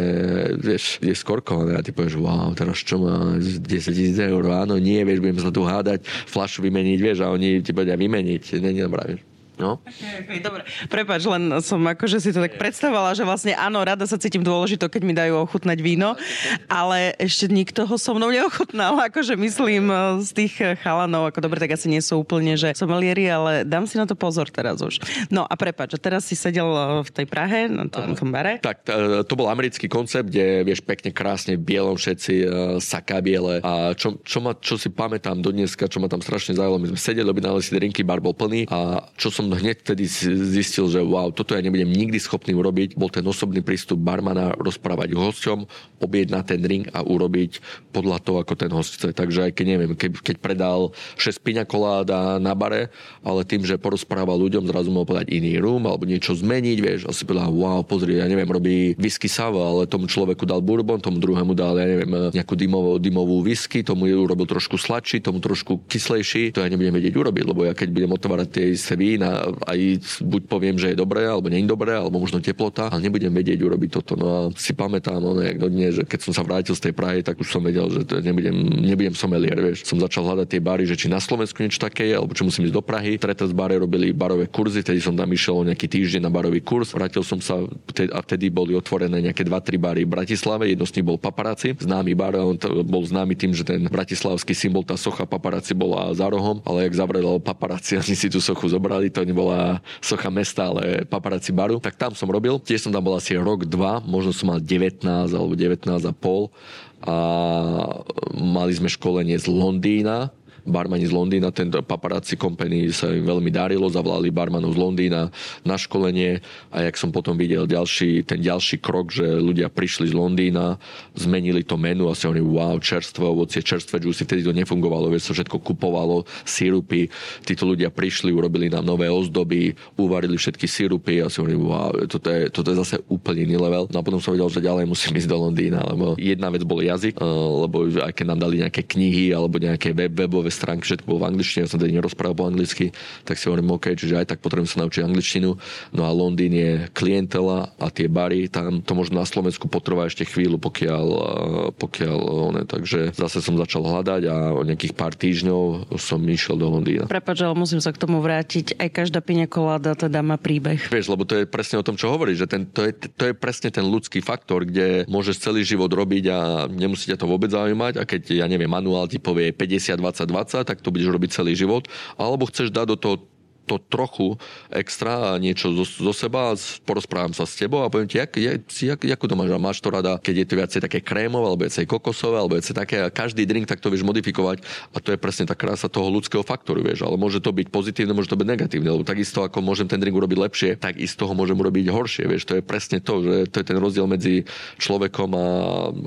vieš, je skorkované a ty povieš, wow, teraz čo má 10 tisíc eur, áno, nie, vieš, budem sa tu hádať, flašu vymeniť, vieš, a oni ti povedia vymeniť, není dobrá, vieš. No. Okay, okay, dobre. Prepač, len som akože si to tak predstavovala, že vlastne áno, rada sa cítim dôležito, keď mi dajú ochutnať víno, ale ešte nikto ho so mnou neochutnal, akože myslím z tých chalanov, ako dobre, tak asi nie sú úplne, že somelieri, ale dám si na to pozor teraz už. No a prepač, teraz si sedel v tej Prahe, na tom, tom bare. Tak, to bol americký koncept, kde vieš pekne, krásne, bielom všetci, saká biele a čo, čo, ma, čo si pamätám do dneska, čo ma tam strašne zaujalo, my sme sedeli, objednali si drinky, bar bol plný a čo som hneď vtedy zistil, že wow, toto ja nebudem nikdy schopný urobiť, bol ten osobný prístup barmana rozprávať hosťom, objednať ten drink a urobiť podľa toho, ako ten host chce. Takže aj keď neviem, keď, keď predal 6 piňa koláda na bare, ale tým, že porozprával ľuďom, zrazu mohol povedať iný rum alebo niečo zmeniť, vieš, a si povedal, wow, pozri, ja neviem, robí whisky sava, ale tomu človeku dal bourbon, tomu druhému dal, ja neviem, nejakú dymovú, dymovú whisky, tomu ju urobil trošku sladší, tomu trošku kyslejší, to ja nebudem vedieť urobiť, lebo ja keď budem otvárať tie isté vína, aj buď poviem, že je dobré, alebo nie je dobré, alebo možno teplota, ale nebudem vedieť urobiť toto. No a si pamätám, no, jak do dne, že keď som sa vrátil z tej Prahy, tak už som vedel, že to nebudem, nebudem somelier, vieš. Som začal hľadať tie bary, že či na Slovensku niečo také je, alebo či musím ísť do Prahy. z bare robili barové kurzy, tedy som tam išiel o nejaký týždeň na barový kurz. Vrátil som sa a vtedy boli otvorené nejaké 2-3 bary v Bratislave, jedno z nich bol Paparazzi, známy bar, on bol známy tým, že ten bratislavský symbol, tá socha Paparazzi bola za rohom, ale jak zavrelo Paparazzi, oni si tú sochu zobrali, to nebola socha mesta, ale paparazzi baru. Tak tam som robil. Tiež som tam bol asi rok, dva, možno som mal 19 alebo 19 a pol a mali sme školenie z Londýna barmani z Londýna, ten paparazzi company sa im veľmi darilo, zavolali barmanov z Londýna na školenie a jak som potom videl ďalší, ten ďalší krok, že ľudia prišli z Londýna, zmenili to menu a si oni, wow, čerstvé ovocie, čerstvé džusy, vtedy to nefungovalo, vieš, sa všetko kupovalo, sírupy, títo ľudia prišli, urobili nám nové ozdoby, uvarili všetky sírupy a si oni, wow, toto je, toto je zase úplne iný level. No a potom som vedel, že ďalej musím ísť do Londýna, lebo jedna vec bol jazyk, eh, lebo aj keď nám dali nejaké knihy alebo nejaké web, webové stránky, všetko bolo v angličtine, ja som tedy nerozprával po anglicky, tak si hovorím, OK, čiže aj tak potrebujem sa naučiť angličtinu. No a Londýn je klientela a tie bary, tam to možno na Slovensku potrvá ešte chvíľu, pokiaľ, eh, pokiaľ one, takže zase som začal hľadať a o nejakých pár týždňov som išiel do Londýna. Prepač, ale musím sa k tomu vrátiť. Aj každá piňa koláda teda má príbeh. Vieš, lebo to je presne o tom, čo hovoríš, že ten, to, je, to je presne ten ľudský faktor, kde môžeš celý život robiť a nemusí ťa to vôbec zaujímať a keď, ja neviem, manuál ti povie 50, 20, 20, tak to budeš robiť celý život, alebo chceš dať do toho to trochu extra a niečo zo, zo seba, porozprávam sa s tebou a poviem ti, jak, jak, jak, ako to máš máš to rada, keď je to viacej také krémové, alebo viacej kokosové, alebo viacej také a každý drink tak to vieš modifikovať a to je presne tá krása toho ľudského faktoru, vieš, ale môže to byť pozitívne, môže to byť negatívne, lebo takisto ako môžem ten drink urobiť lepšie, tak isto ho môžem urobiť horšie, vieš, to je presne to, že to je ten rozdiel medzi človekom a,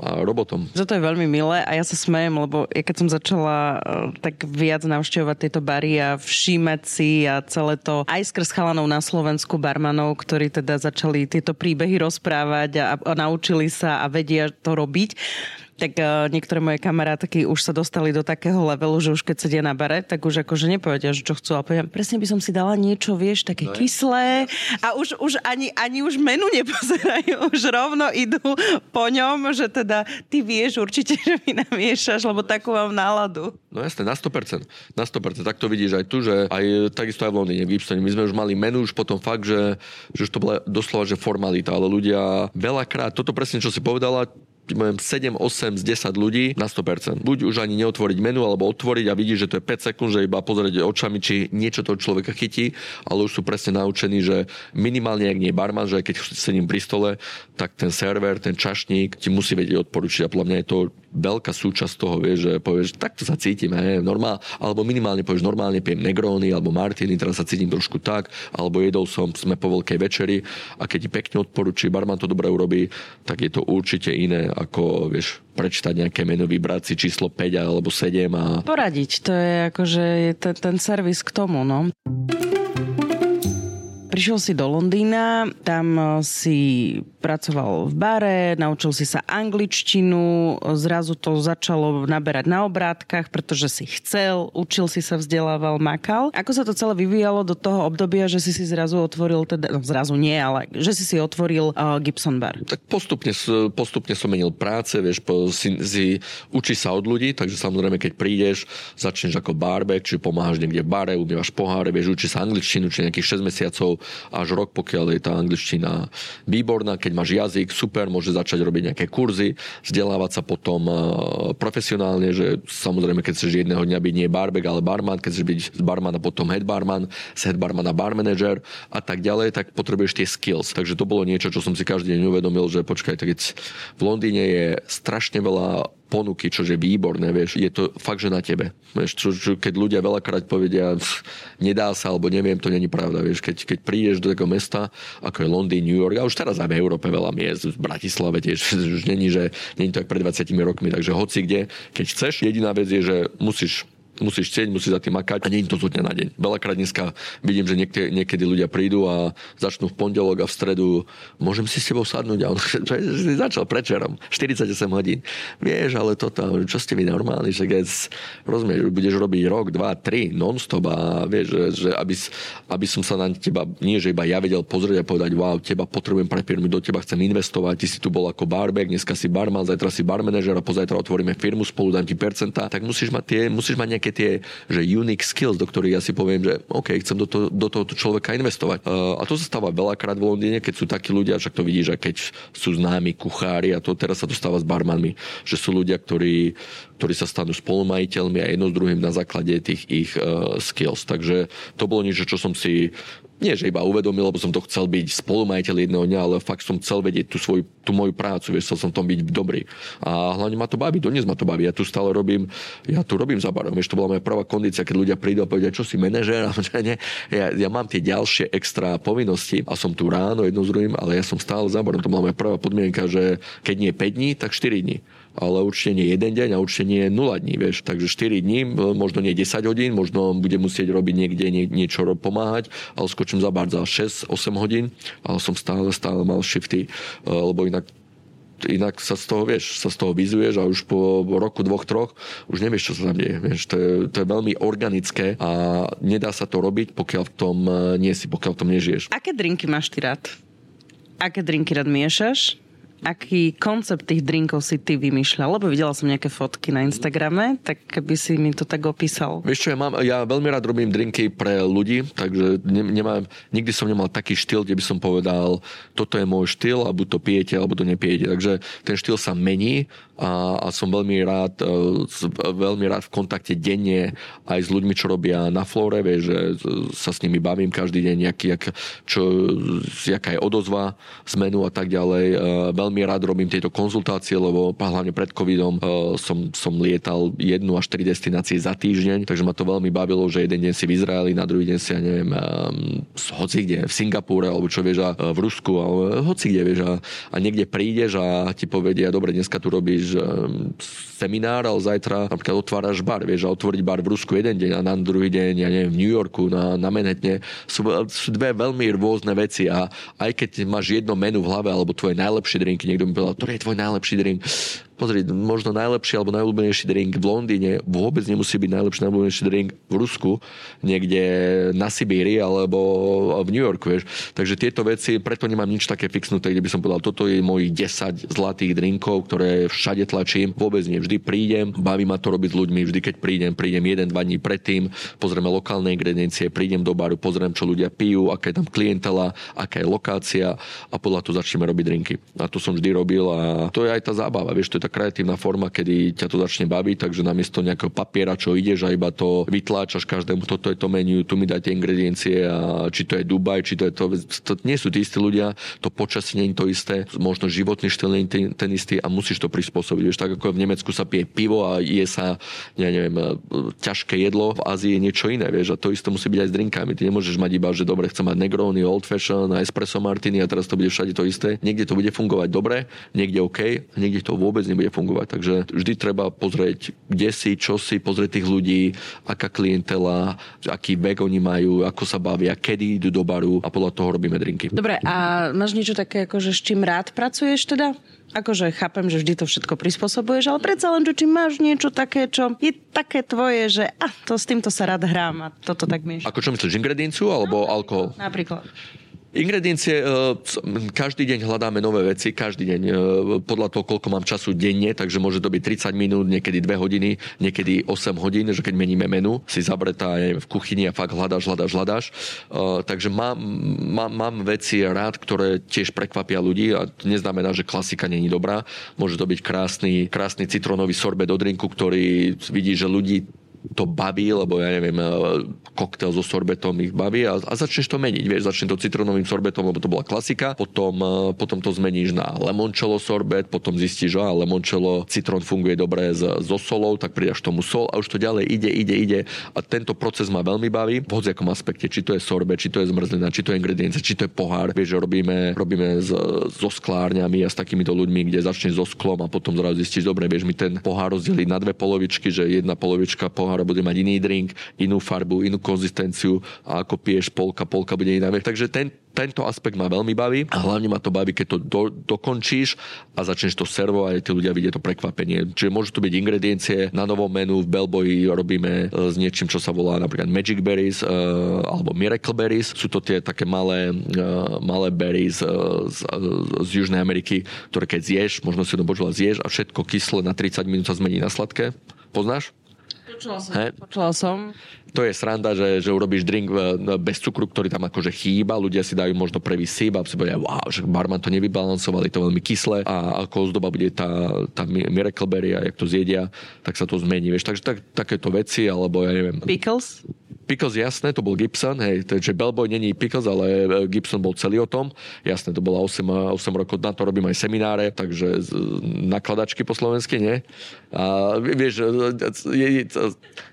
a robotom. Že to je veľmi milé a ja sa smejem, lebo ja keď som začala eh, tak viac navštevovať tieto bary a všímať si a celé to aj skrz chalanov na Slovensku, barmanov, ktorí teda začali tieto príbehy rozprávať a, a naučili sa a vedia to robiť tak uh, niektoré moje kamarátky už sa dostali do takého levelu, že už keď sedia na bare, tak už akože nepovedia, že čo chcú, ale poviem, presne by som si dala niečo, vieš, také no kyslé a už, už ani, ani už menu nepozerajú, už rovno idú po ňom, že teda ty vieš určite, že mi namiešaš, lebo takú mám náladu. No jasne, na 100%. Na 100%. Tak to vidíš aj tu, že aj takisto aj v Londýne, v Gibsone. My sme už mali menu, už potom fakt, že, že už to bola doslova, že formalita, ale ľudia veľakrát, toto presne, čo si povedala, 7, 8 z 10 ľudí na 100%. Buď už ani neotvoriť menu, alebo otvoriť a vidíš, že to je 5 sekúnd, že iba pozrieť očami, či niečo toho človeka chytí, ale už sú presne naučení, že minimálne, ak nie je barman, že keď sedím pri stole, tak ten server, ten čašník ti musí vedieť odporučiť a podľa mňa je to veľká súčasť toho, vieš, že povieš, takto sa cítim, hej, normál, alebo minimálne povieš, normálne pijem Negrony alebo Martiny, teraz sa cítim trošku tak, alebo jedol som, sme po veľkej večeri a keď ti pekne odporúči, barman to dobre urobí, tak je to určite iné, ako, vieš, prečítať nejaké meno, vybrať si číslo 5 alebo 7 a... Poradiť, to je akože ten, ten servis k tomu, no. Prišiel si do Londýna, tam si pracoval v bare, naučil si sa angličtinu, zrazu to začalo naberať na obrátkach, pretože si chcel, učil si sa, vzdelával, makal. Ako sa to celé vyvíjalo do toho obdobia, že si si zrazu otvoril, teda, no zrazu nie, ale že si si otvoril uh, Gibson bar? Tak postupne, postupne som menil práce, vieš, po, si, si učí sa od ľudí, takže samozrejme, keď prídeš, začneš ako barback, či pomáhaš niekde v bare, umývaš poháre, vieš, učí sa angličtinu, či nejakých 6 mesiacov až rok, pokiaľ je tá angličtina výborná. Keď máš jazyk, super, môže začať robiť nejaké kurzy, vzdelávať sa potom e, profesionálne, že samozrejme, keď chceš jedného dňa byť nie barback, ale barman, keď chceš byť z barmana potom head barman, z head barmana bar manager a tak ďalej, tak potrebuješ tie skills. Takže to bolo niečo, čo som si každý deň uvedomil, že počkaj, tak keď v Londýne je strašne veľa ponuky, čo je výborné, vieš, je to fakt, že na tebe. Vieš, čo, čo, keď ľudia veľakrát povedia, nedá sa, alebo neviem, to není pravda, vieš, keď, keď prídeš do takého mesta, ako je Londýn, New York, a už teraz aj v Európe veľa miest, v Bratislave tiež, už není, že není to aj pred 20 rokmi, takže hoci kde, keď chceš, jediná vec je, že musíš musíš chcieť, musíš za tým makať a nie je to zo dňa na deň. Veľakrát dneska vidím, že niekde, niekedy ľudia prídu a začnú v pondelok a v stredu, môžem si s tebou sadnúť a on si začal prečerom, 48 hodín. Vieš, ale toto, čo ste vy normálni, že keď rozumieš, budeš robiť rok, dva, tri, non-stop a vieš, že, že aby, aby, som sa na teba, nie že iba ja vedel pozrieť a povedať, wow, teba potrebujem pre firmy, do teba chcem investovať, ty si tu bol ako barback, dneska si barman, zajtra si barmanager a pozajtra otvoríme firmu, spolu dám ti percenta, tak musíš mať tie, musíš mať nejaké tie že unique skills, do ktorých ja si poviem, že OK, chcem do, to, do tohoto človeka investovať. Uh, a to sa stáva veľakrát v Londýne, keď sú takí ľudia, však to vidíš, že keď sú známi kuchári a to teraz sa to stáva s barmanmi, že sú ľudia, ktorí, ktorí sa stanú spolumajiteľmi a jedno s druhým na základe tých ich uh, skills. Takže to bolo niečo, čo som si nie že iba uvedomil, lebo som to chcel byť spolumajiteľ jedného dňa, ale fakt som chcel vedieť tú svoju, tú moju prácu, vieš, chcel som tom byť dobrý. A hlavne ma to baví, dnes ma to baví. Ja tu stále robím, ja tu robím za barom. Vieš, to bola moja prvá kondícia, keď ľudia prídu a povedia, čo si manažer, ja, ja, mám tie ďalšie extra povinnosti a som tu ráno jedno z druhým, ale ja som stále za barom. To bola moja prvá podmienka, že keď nie 5 dní, tak 4 dní ale určite nie jeden deň a určite nie 0 dní, vieš. Takže 4 dní, možno nie 10 hodín, možno budem musieť robiť niekde nie, niečo pomáhať, ale skočím za bar za 6-8 hodín, ale som stále, stále mal shifty, eh, lebo inak inak sa z toho, vieš, sa z toho vyzuješ a už po roku, dvoch, troch už nevieš, čo sa tam deje. Vieš, to, je, to je veľmi organické a nedá sa to robiť, pokiaľ v tom eh, nie si, pokiaľ v tom nežiješ. Aké drinky máš ty rád? Aké drinky rád miešaš? Aký koncept tých drinkov si ty vymýšľal? Lebo videla som nejaké fotky na Instagrame, tak keby si mi to tak opísal. Vieš čo, ja, mám, ja veľmi rád robím drinky pre ľudí, takže ne, nemám, nikdy som nemal taký štýl, kde by som povedal, toto je môj štýl a to pijete, alebo to nepijete. Takže ten štýl sa mení a, a som veľmi rád, e, veľmi rád v kontakte denne aj s ľuďmi, čo robia na Flore, vieš, že sa s nimi bavím každý deň, jaký, jak, čo, jaká je odozva zmenu a tak ďalej. E, veľmi rád robím tieto konzultácie, lebo hlavne pred covidom e, som, som lietal jednu až tri destinácie za týždeň, takže ma to veľmi bavilo, že jeden deň si v Izraeli, na druhý deň si, ja neviem, hoci kde, v Singapúre, alebo čo vieš, a v Rusku, alebo hoci kde, vieš, a, a niekde prídeš a ti povedia, dobre, dneska tu robíš robíš ehm, seminár, ale zajtra napríklad otváraš bar, vieš, a otvoriť bar v Rusku jeden deň a na druhý deň, ja neviem, v New Yorku, na, na Manhattane, sú, sú dve veľmi rôzne veci a aj keď máš jedno menu v hlave alebo tvoje najlepšie drinky, niekto mi povedal, ktorý je tvoj najlepší drink, pozri, možno najlepší alebo najobľúbenejší drink v Londýne vôbec nemusí byť najlepší najobľúbenejší drink v Rusku, niekde na Sibíri alebo v New Yorku, vieš. Takže tieto veci, preto nemám nič také fixnuté, kde by som povedal, toto je mojich 10 zlatých drinkov, ktoré všade tlačím. Vôbec nie. Vždy prídem, baví ma to robiť s ľuďmi, vždy keď prídem, prídem jeden, dva dní predtým, pozrieme lokálne ingrediencie, prídem do baru, pozriem, čo ľudia pijú, aká je tam klientela, aká je lokácia a podľa toho začneme robiť drinky. A to som vždy robil a to je aj tá zábava, vieš, to je tá kreatívna forma, kedy ťa to začne baviť, takže namiesto nejakého papiera, čo ideš a iba to vytláčaš každému, toto je to menu, tu mi dajte ingrediencie a či to je Dubaj, či to je to, to nie sú tí istí ľudia, to počasie nie je to isté, možno životný štýl nie je ten, istý a musíš to prispôsobiť. Vieš, tak ako v Nemecku sa pije pivo a je sa, ja neviem, ťažké jedlo, v Ázii je niečo iné, vieš, a to isté musí byť aj s drinkami. Ty nemôžeš mať iba, že dobre, chcem mať Negroni, Old Fashion, espresso martini a teraz to bude všade to isté. Niekde to bude fungovať dobre, niekde OK, niekde to vôbec nebude fungovať. Takže vždy treba pozrieť, kde si, čo si, pozrieť tých ľudí, aká klientela, aký vek oni majú, ako sa bavia, kedy idú do baru a podľa toho robíme drinky. Dobre, a máš niečo také, že s čím rád pracuješ teda? Akože chápem, že vždy to všetko prispôsobuješ, ale predsa len, že či máš niečo také, čo je také tvoje, že a to s týmto sa rád hrám a toto tak mieš. Ako čo myslíš, ingredienciu alebo no, alkohol? Napríklad. Ingrediencie, e, každý deň hľadáme nové veci, každý deň, e, podľa toho, koľko mám času denne, takže môže to byť 30 minút, niekedy 2 hodiny, niekedy 8 hodín, že keď meníme menu, si zabretá neviem, v kuchyni a fakt hľadáš, hľadáš, hľadáš. E, takže mám, mám, mám veci rád, ktoré tiež prekvapia ľudí a to neznamená, že klasika není dobrá. Môže to byť krásny, krásny citrónový sorbet do drinku, ktorý vidí, že ľudí to baví, lebo ja neviem, e, koktel so sorbetom ich baví a, a začneš to meniť, vieš, začne to citronovým sorbetom, lebo to bola klasika, potom, e, potom to zmeníš na lemoncello sorbet, potom zistíš, že lemoncello, citrón funguje dobre so solou, tak pridaš tomu sol a už to ďalej ide, ide, ide a tento proces ma veľmi baví v hociakom aspekte, či to je sorbet, či to je zmrzlina, či to je ingredience, či to je pohár, vieš, že robíme, robíme s, so sklárňami a s takýmito ľuďmi, kde začneš so sklom a potom zrazu zistíš, dobre, vieš mi ten pohár rozdeliť na dve polovičky, že jedna polovička pohár pohára bude mať iný drink, inú farbu, inú konzistenciu a ako piješ polka, polka bude iná. Takže ten, tento aspekt ma veľmi baví a hlavne ma to baví, keď to do, dokončíš a začneš to servovať a tí ľudia vidia to prekvapenie. Čiže môžu tu byť ingrediencie na novom menu, v Bellboyi robíme e, s niečím, čo sa volá napríklad Magic Berries uh, alebo Miracle Berries. Sú to tie také malé, uh, malé berries uh, z, z Južnej Ameriky, ktoré keď zješ, možno si to počula, zješ a všetko kyslé na 30 minút sa zmení na sladké. Poznáš? Počula som. He? Počula som. To je sranda, že, že urobíš drink e, bez cukru, ktorý tam akože chýba, ľudia si dajú možno prvý sip a si povedia, wow, že barman to nevybalancoval, je to veľmi kyslé a ako ozdoba bude tá, tá Miracle Berry a jak to zjedia, tak sa to zmení, vieš. Takže tak, takéto veci, alebo ja neviem. Pickles? Pickles jasné, to bol Gibson, hej, takže Bellboy není Pickles, ale e, Gibson bol celý o tom. Jasné, to bola 8, 8 rokov, na to robím aj semináre, takže nakladačky po slovensky, nie? A vieš, e, je,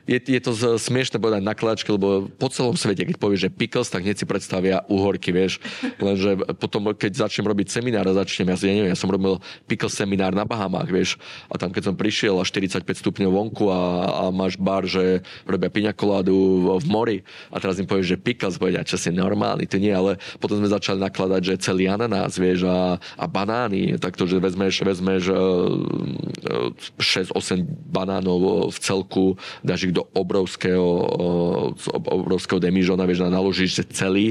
je, je to smiešne povedať nakladačky, lebo po celom svete, keď povieš, že Pickles, tak hneď si predstavia uhorky, vieš. Lenže potom, keď začnem robiť seminár a začnem, ja, ja neviem, ja som robil Pickles seminár na Bahamách, vieš, a tam keď som prišiel a 45 stupňov vonku a, a máš bar, že robia piňakoládu v mori. A teraz im povieš, že pickles, povedia, čo si normálny, to nie, ale potom sme začali nakladať, že celý ananás, vieš, a, a banány, takto, že vezmeš, vezmeš 6-8 banánov v celku, dáš ich do obrovského, obrovského demižona, vieš, a naložíš že celý,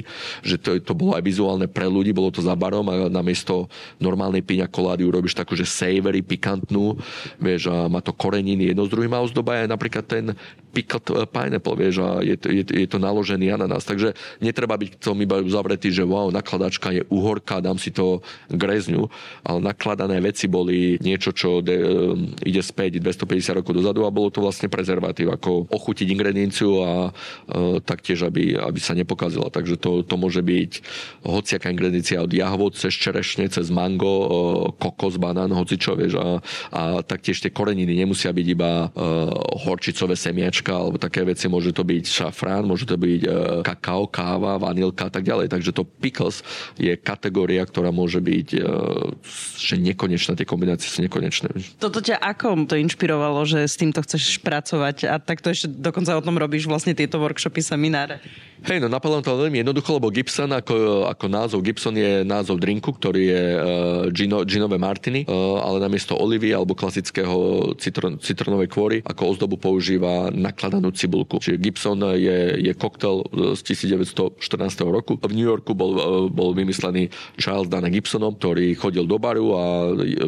že to, to bolo aj vizuálne pre ľudí, bolo to za barom a namiesto normálnej piňa kolády urobíš takú, že savory, pikantnú, vieš, a má to koreniny, jedno z druhým a ozdoba je napríklad ten pickled pineapple, vieš, a je, je, je to naložený ananás. Takže netreba byť k tomu iba zavretý, že wow, nakladačka je uhorka, dám si to grezňu, ale nakladané veci boli niečo, čo de, um, ide späť 250 rokov dozadu a bolo to vlastne prezervatív, ako ochutiť ingredienciu a uh, taktiež, aby, aby sa nepokazila. Takže to, to môže byť hociaká ingrediencia od jahvod cez čerešne, cez mango, uh, kokos, banán, hoci čo, vieš. A, a taktiež tie koreniny nemusia byť iba uh, horčicové semiačka alebo také veci, môže to byť šafrán, môže to byť uh, kakao, káva, vanilka a tak ďalej. Takže to pickles je kategória, ktorá môže byť uh, že nekonečná, tie kombinácie sú nekonečné. Toto ťa ako to inšpirovalo, že s týmto chceš pracovať a tak to ešte dokonca o tom robíš vlastne tieto workshopy, semináre? Hej, no napadlo to veľmi jednoducho, lebo Gibson ako, ako názov, Gibson je názov drinku, ktorý je uh, gino, ginové martiny, uh, ale namiesto olivy alebo klasického citron, citronovej kôry ako ozdobu používa nakladanú cibulku. Čiže Gibson je, je koktel z 1914 roku. V New Yorku bol, uh, bol vymyslený Charles Dana Gibsonom, ktorý chodil do baru a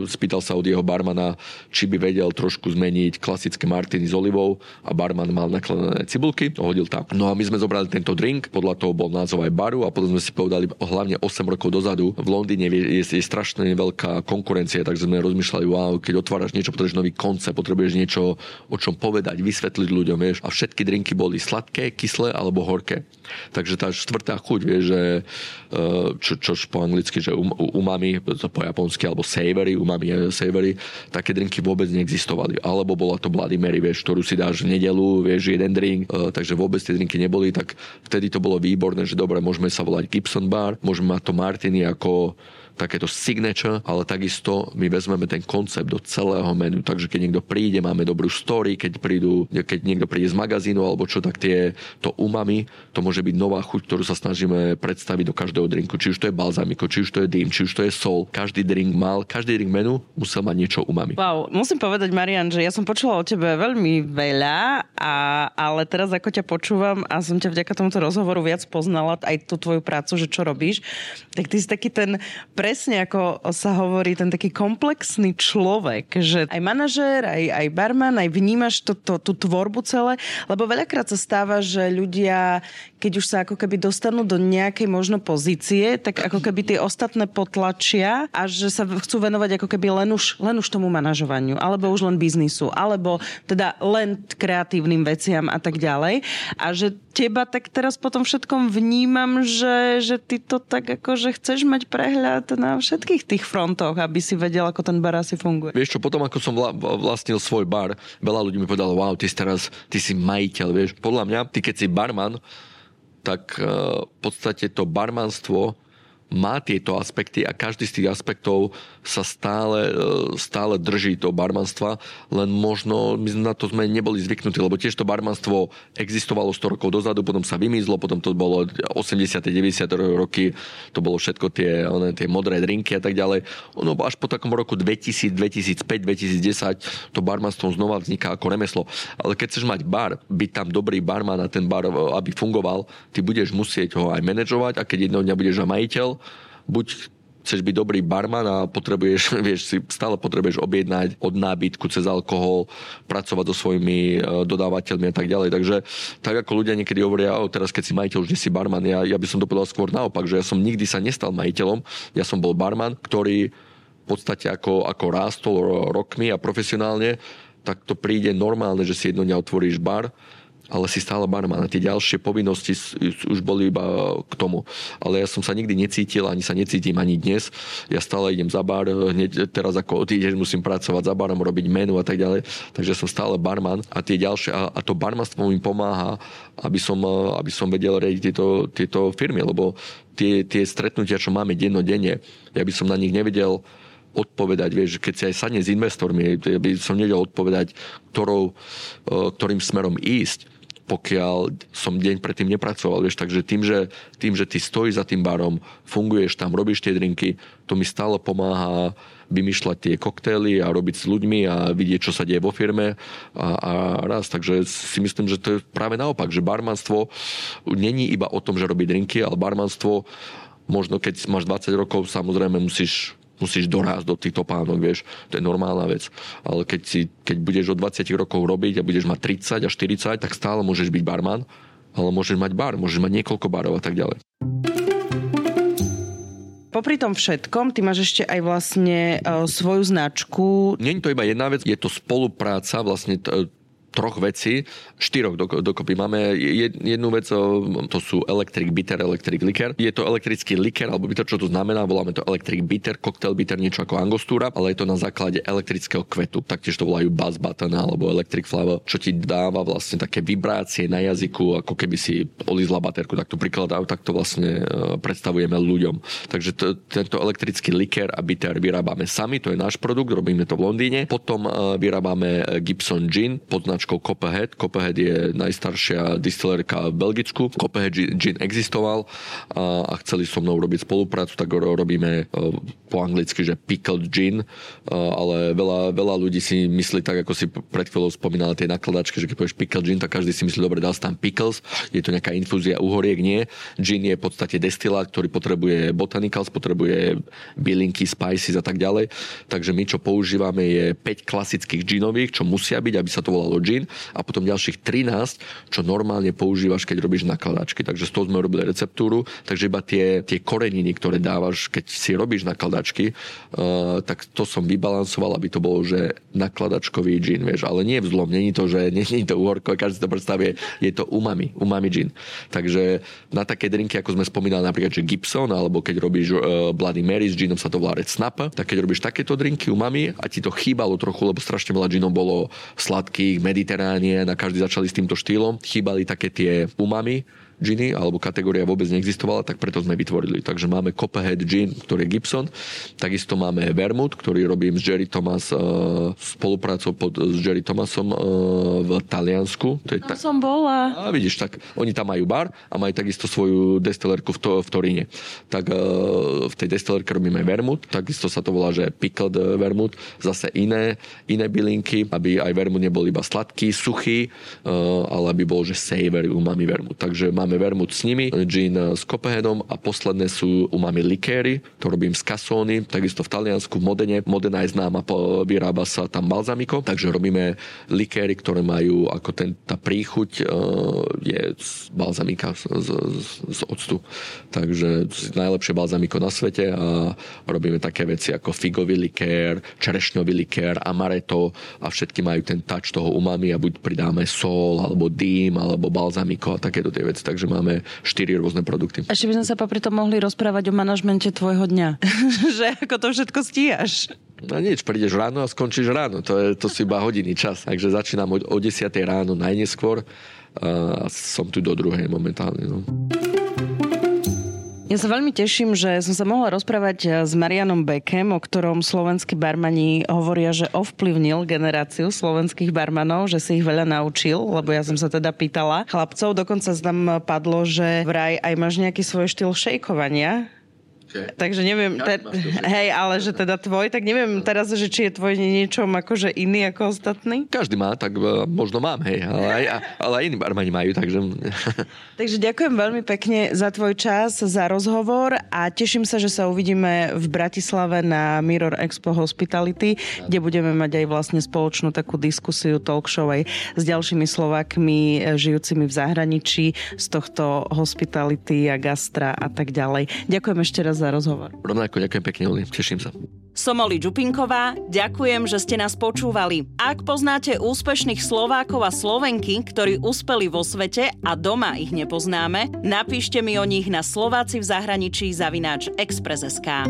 spýtal sa od jeho barmana, či by vedel trošku zmeniť klasické martiny s olivou a barman mal nakladané cibulky, hodil tam. No a my sme zobrali tento drink, podľa toho bol názov aj baru a potom sme si povedali hlavne 8 rokov dozadu. V Londýne je, je, je strašne veľká konkurencia, takže sme rozmýšľali, wow, keď otváraš niečo, potrebuješ nový koncept, potrebuješ niečo o čom povedať, vysvetliť ľuďom, vieš. A všetky drinky boli sladké, kyslé alebo horké. Takže tá štvrtá chuť, vieš, že eh, čo, čož po anglicky, že um, umami, po japonsky, alebo savory, umami savory, také drinky vôbec neexistovali. Alebo bola to Bloody Mary, vieš, ktorú si dáš v nedelu, vieš, jeden drink, eh, takže vôbec tie drinky neboli, tak vtedy to bolo výborné, že dobre, môžeme sa volať Gibson Bar, môžeme mať to Martini ako takéto signature, ale takisto my vezmeme ten koncept do celého menu, takže keď niekto príde, máme dobrú story, keď, prídu, keď niekto príde z magazínu alebo čo, tak tie, to umami, to môže byť nová chuť, ktorú sa snažíme predstaviť do každého drinku, či už to je balzamiko, či už to je dým, či už to je sol. Každý drink mal, každý drink menu musel mať niečo umami. Wow, musím povedať, Marian, že ja som počula o tebe veľmi veľa, a, ale teraz ako ťa počúvam a som ťa vďaka tomuto rozhovoru viac poznala, aj tú tvoju prácu, že čo robíš, tak ty si taký ten presne ako sa hovorí, ten taký komplexný človek, že aj manažér, aj, aj barman, aj vnímaš to, to, tú tvorbu celé, lebo veľakrát sa stáva, že ľudia, keď už sa ako keby dostanú do nejakej možno pozície, tak ako keby tie ostatné potlačia a že sa chcú venovať ako keby len už, len už tomu manažovaniu, alebo už len biznisu, alebo teda len kreatívnym veciam a tak ďalej. A že teba tak teraz po tom všetkom vnímam, že, že ty to tak ako, že chceš mať prehľad na všetkých tých frontoch, aby si vedel, ako ten bar asi funguje. Vieš čo, potom ako som vla, vlastnil svoj bar, veľa ľudí mi povedalo, wow, ty si teraz, ty si majiteľ, vieš. Podľa mňa, ty keď si barman, tak uh, v podstate to barmanstvo má tieto aspekty a každý z tých aspektov sa stále, e, stále drží to barmanstva, len možno my na to sme neboli zvyknutí, lebo tiež to barmanstvo existovalo 100 rokov dozadu, potom sa vymizlo, potom to bolo 80. 90. roky, to bolo všetko tie, one, tie modré drinky a tak ďalej. Ono až po takom roku 2000, 2005, 2010 to barmanstvo znova vzniká ako remeslo. Ale keď chceš mať bar, byť tam dobrý barman a ten bar, e, aby fungoval, ty budeš musieť ho aj manažovať a keď jedného dňa budeš aj majiteľ, buď chceš byť dobrý barman a potrebuješ, vieš, si stále potrebuješ objednať od nábytku cez alkohol, pracovať so svojimi e, dodávateľmi a tak ďalej. Takže tak ako ľudia niekedy hovoria, o, teraz keď si majiteľ, už nie si barman, ja, ja by som to povedal skôr naopak, že ja som nikdy sa nestal majiteľom, ja som bol barman, ktorý v podstate ako, ako rástol rokmi a profesionálne, tak to príde normálne, že si jedno dňa otvoríš bar ale si stále barman tie ďalšie povinnosti už boli iba k tomu. Ale ja som sa nikdy necítil, ani sa necítim ani dnes. Ja stále idem za bar, hneď teraz ako odídeš, musím pracovať za barom, robiť menu a tak ďalej. Takže som stále barman a tie ďalšie, a, a to barmanstvo mi pomáha, aby som, aby som vedel riadiť tieto, tieto firmy, lebo tie, tie stretnutia, čo máme dennodenne, ja by som na nich nevedel odpovedať, vieš, keď si aj sadne s investormi, by som nevedel odpovedať, ktorou, e, ktorým smerom ísť pokiaľ som deň predtým nepracoval. Vieš, takže tým že, tým, že ty stojíš za tým barom, funguješ tam, robíš tie drinky, to mi stále pomáha vymýšľať tie koktély a robiť s ľuďmi a vidieť, čo sa deje vo firme a, a raz. Takže si myslím, že to je práve naopak, že barmanstvo není iba o tom, že robí drinky, ale barmanstvo možno keď máš 20 rokov, samozrejme musíš musíš dorásť do týchto pánok, vieš, to je normálna vec. Ale keď, si, keď budeš od 20 rokov robiť a budeš mať 30 a 40, tak stále môžeš byť barman, ale môžeš mať bar, môžeš mať niekoľko barov a tak ďalej. Popri tom všetkom, ty máš ešte aj vlastne uh, svoju značku. Není to iba jedna vec, je to spolupráca vlastne t- troch vecí, štyroch dokopy. Máme jednu vec, to sú electric bitter, electric liquor. Je to elektrický liker, alebo bitter, čo to znamená, voláme to electric bitter, cocktail bitter, niečo ako angostúra, ale je to na základe elektrického kvetu. Taktiež to volajú buzz button alebo electric flower, čo ti dáva vlastne také vibrácie na jazyku, ako keby si olizla baterku, tak to prikladajú, tak to vlastne e, predstavujeme ľuďom. Takže to, tento elektrický liker a bitter vyrábame sami, to je náš produkt, robíme to v Londýne. Potom e, vyrábame Gibson Gin pod značkou Copperhead. Copperhead je najstaršia distilérka v Belgicku. Copperhead gin existoval a, chceli so mnou robiť spoluprácu, tak robíme e, po anglicky, že pickled gin, e, ale veľa, veľa ľudí si myslí tak, ako si pred chvíľou spomínala tie nakladačky, že keď povieš pickled gin, tak každý si myslí, dobre, dal tam pickles, je to nejaká infúzia uhoriek, nie. Gin je v podstate destilát, ktorý potrebuje botanicals, potrebuje bylinky, spices a tak ďalej. Takže my, čo používame, je 5 klasických ginových, čo musia byť, aby sa to volalo gin gin a potom ďalších 13, čo normálne používaš, keď robíš nakladačky. Takže z toho sme robili receptúru, takže iba tie, tie koreniny, ktoré dávaš, keď si robíš nakladačky, uh, tak to som vybalansoval, aby to bolo, že nakladačkový gin, vieš, ale nie vzlom, není to, že je to uhorko, každý to predstavie, je to umami, umami gin. Takže na také drinky, ako sme spomínali napríklad, že Gibson, alebo keď robíš uh, Bloody Mary s ginom sa to volá Red Snap, tak keď robíš takéto drinky umami a ti to chýbalo trochu, lebo strašne veľa ginov bolo sladkých, medicínnych, Mediteránie, na každý začali s týmto štýlom. Chýbali také tie umami, džiny, alebo kategória vôbec neexistovala, tak preto sme vytvorili. Takže máme Copperhead Gin, ktorý je Gibson, takisto máme Vermouth, ktorý robím s Jerry Thomas, uh, spoluprácou pod, s Jerry Thomasom uh, v Taliansku. To je tam tak... som bola. A vidíš, tak oni tam majú bar a majú takisto svoju destilerku v, to, v Toríne. Tak uh, v tej destilerke robíme Vermouth, takisto sa to volá, že Pickled Vermouth, zase iné, iné bylinky, aby aj Vermouth nebol iba sladký, suchý, ale aby bol, že savor, umami Vermouth. Takže máme máme vermut s nimi, gin s Copenhagom a posledné sú umami likéry, to robím z Casoni, takisto v Taliansku, v Modene. Modena je známa, vyrába sa tam balzamiko, takže robíme likéry, ktoré majú ako ten, tá príchuť uh, je z balzamika, z, z, z octu. Takže najlepšie balzamiko na svete a robíme také veci ako figový likér, čerešňový likér, amaretto a všetky majú ten touch toho umami a buď pridáme sol, alebo dým, alebo balzamiko a takéto tie veci. Takže takže máme štyri rôzne produkty. Ešte by sme sa popri tom mohli rozprávať o manažmente tvojho dňa. že ako to všetko stíhaš. No nič, prídeš ráno a skončíš ráno. To, je, to si iba hodiny čas. Takže začínam o, o 10 ráno najneskôr a som tu do druhej momentálne. No. Ja sa veľmi teším, že som sa mohla rozprávať eh, s Marianom Bekem, o ktorom slovenskí barmani hovoria, že ovplyvnil generáciu slovenských barmanov, že si ich veľa naučil, lebo ja som sa teda pýtala chlapcov, dokonca tam padlo, že vraj aj máš nejaký svoj štýl šejkovania, Okay. Takže neviem, te, hej, ale že teda tvoj, tak neviem teraz, že či je tvoj niečom akože iný ako ostatný? Každý má, tak uh, možno mám, hej, ale aj, ale aj iní barmani majú, takže... takže ďakujem veľmi pekne za tvoj čas, za rozhovor a teším sa, že sa uvidíme v Bratislave na Mirror Expo Hospitality, kde budeme mať aj vlastne spoločnú takú diskusiu, talk show aj s ďalšími Slovákmi eh, žijúcimi v zahraničí z tohto hospitality a gastra a tak ďalej. Ďakujem ešte raz za rozhovor. Rovnako ďakujem pekne, Oli. Teším sa. Som Oli Čupinková, ďakujem, že ste nás počúvali. Ak poznáte úspešných Slovákov a Slovenky, ktorí uspeli vo svete a doma ich nepoznáme, napíšte mi o nich na Slováci v zahraničí zavináč Express.sk.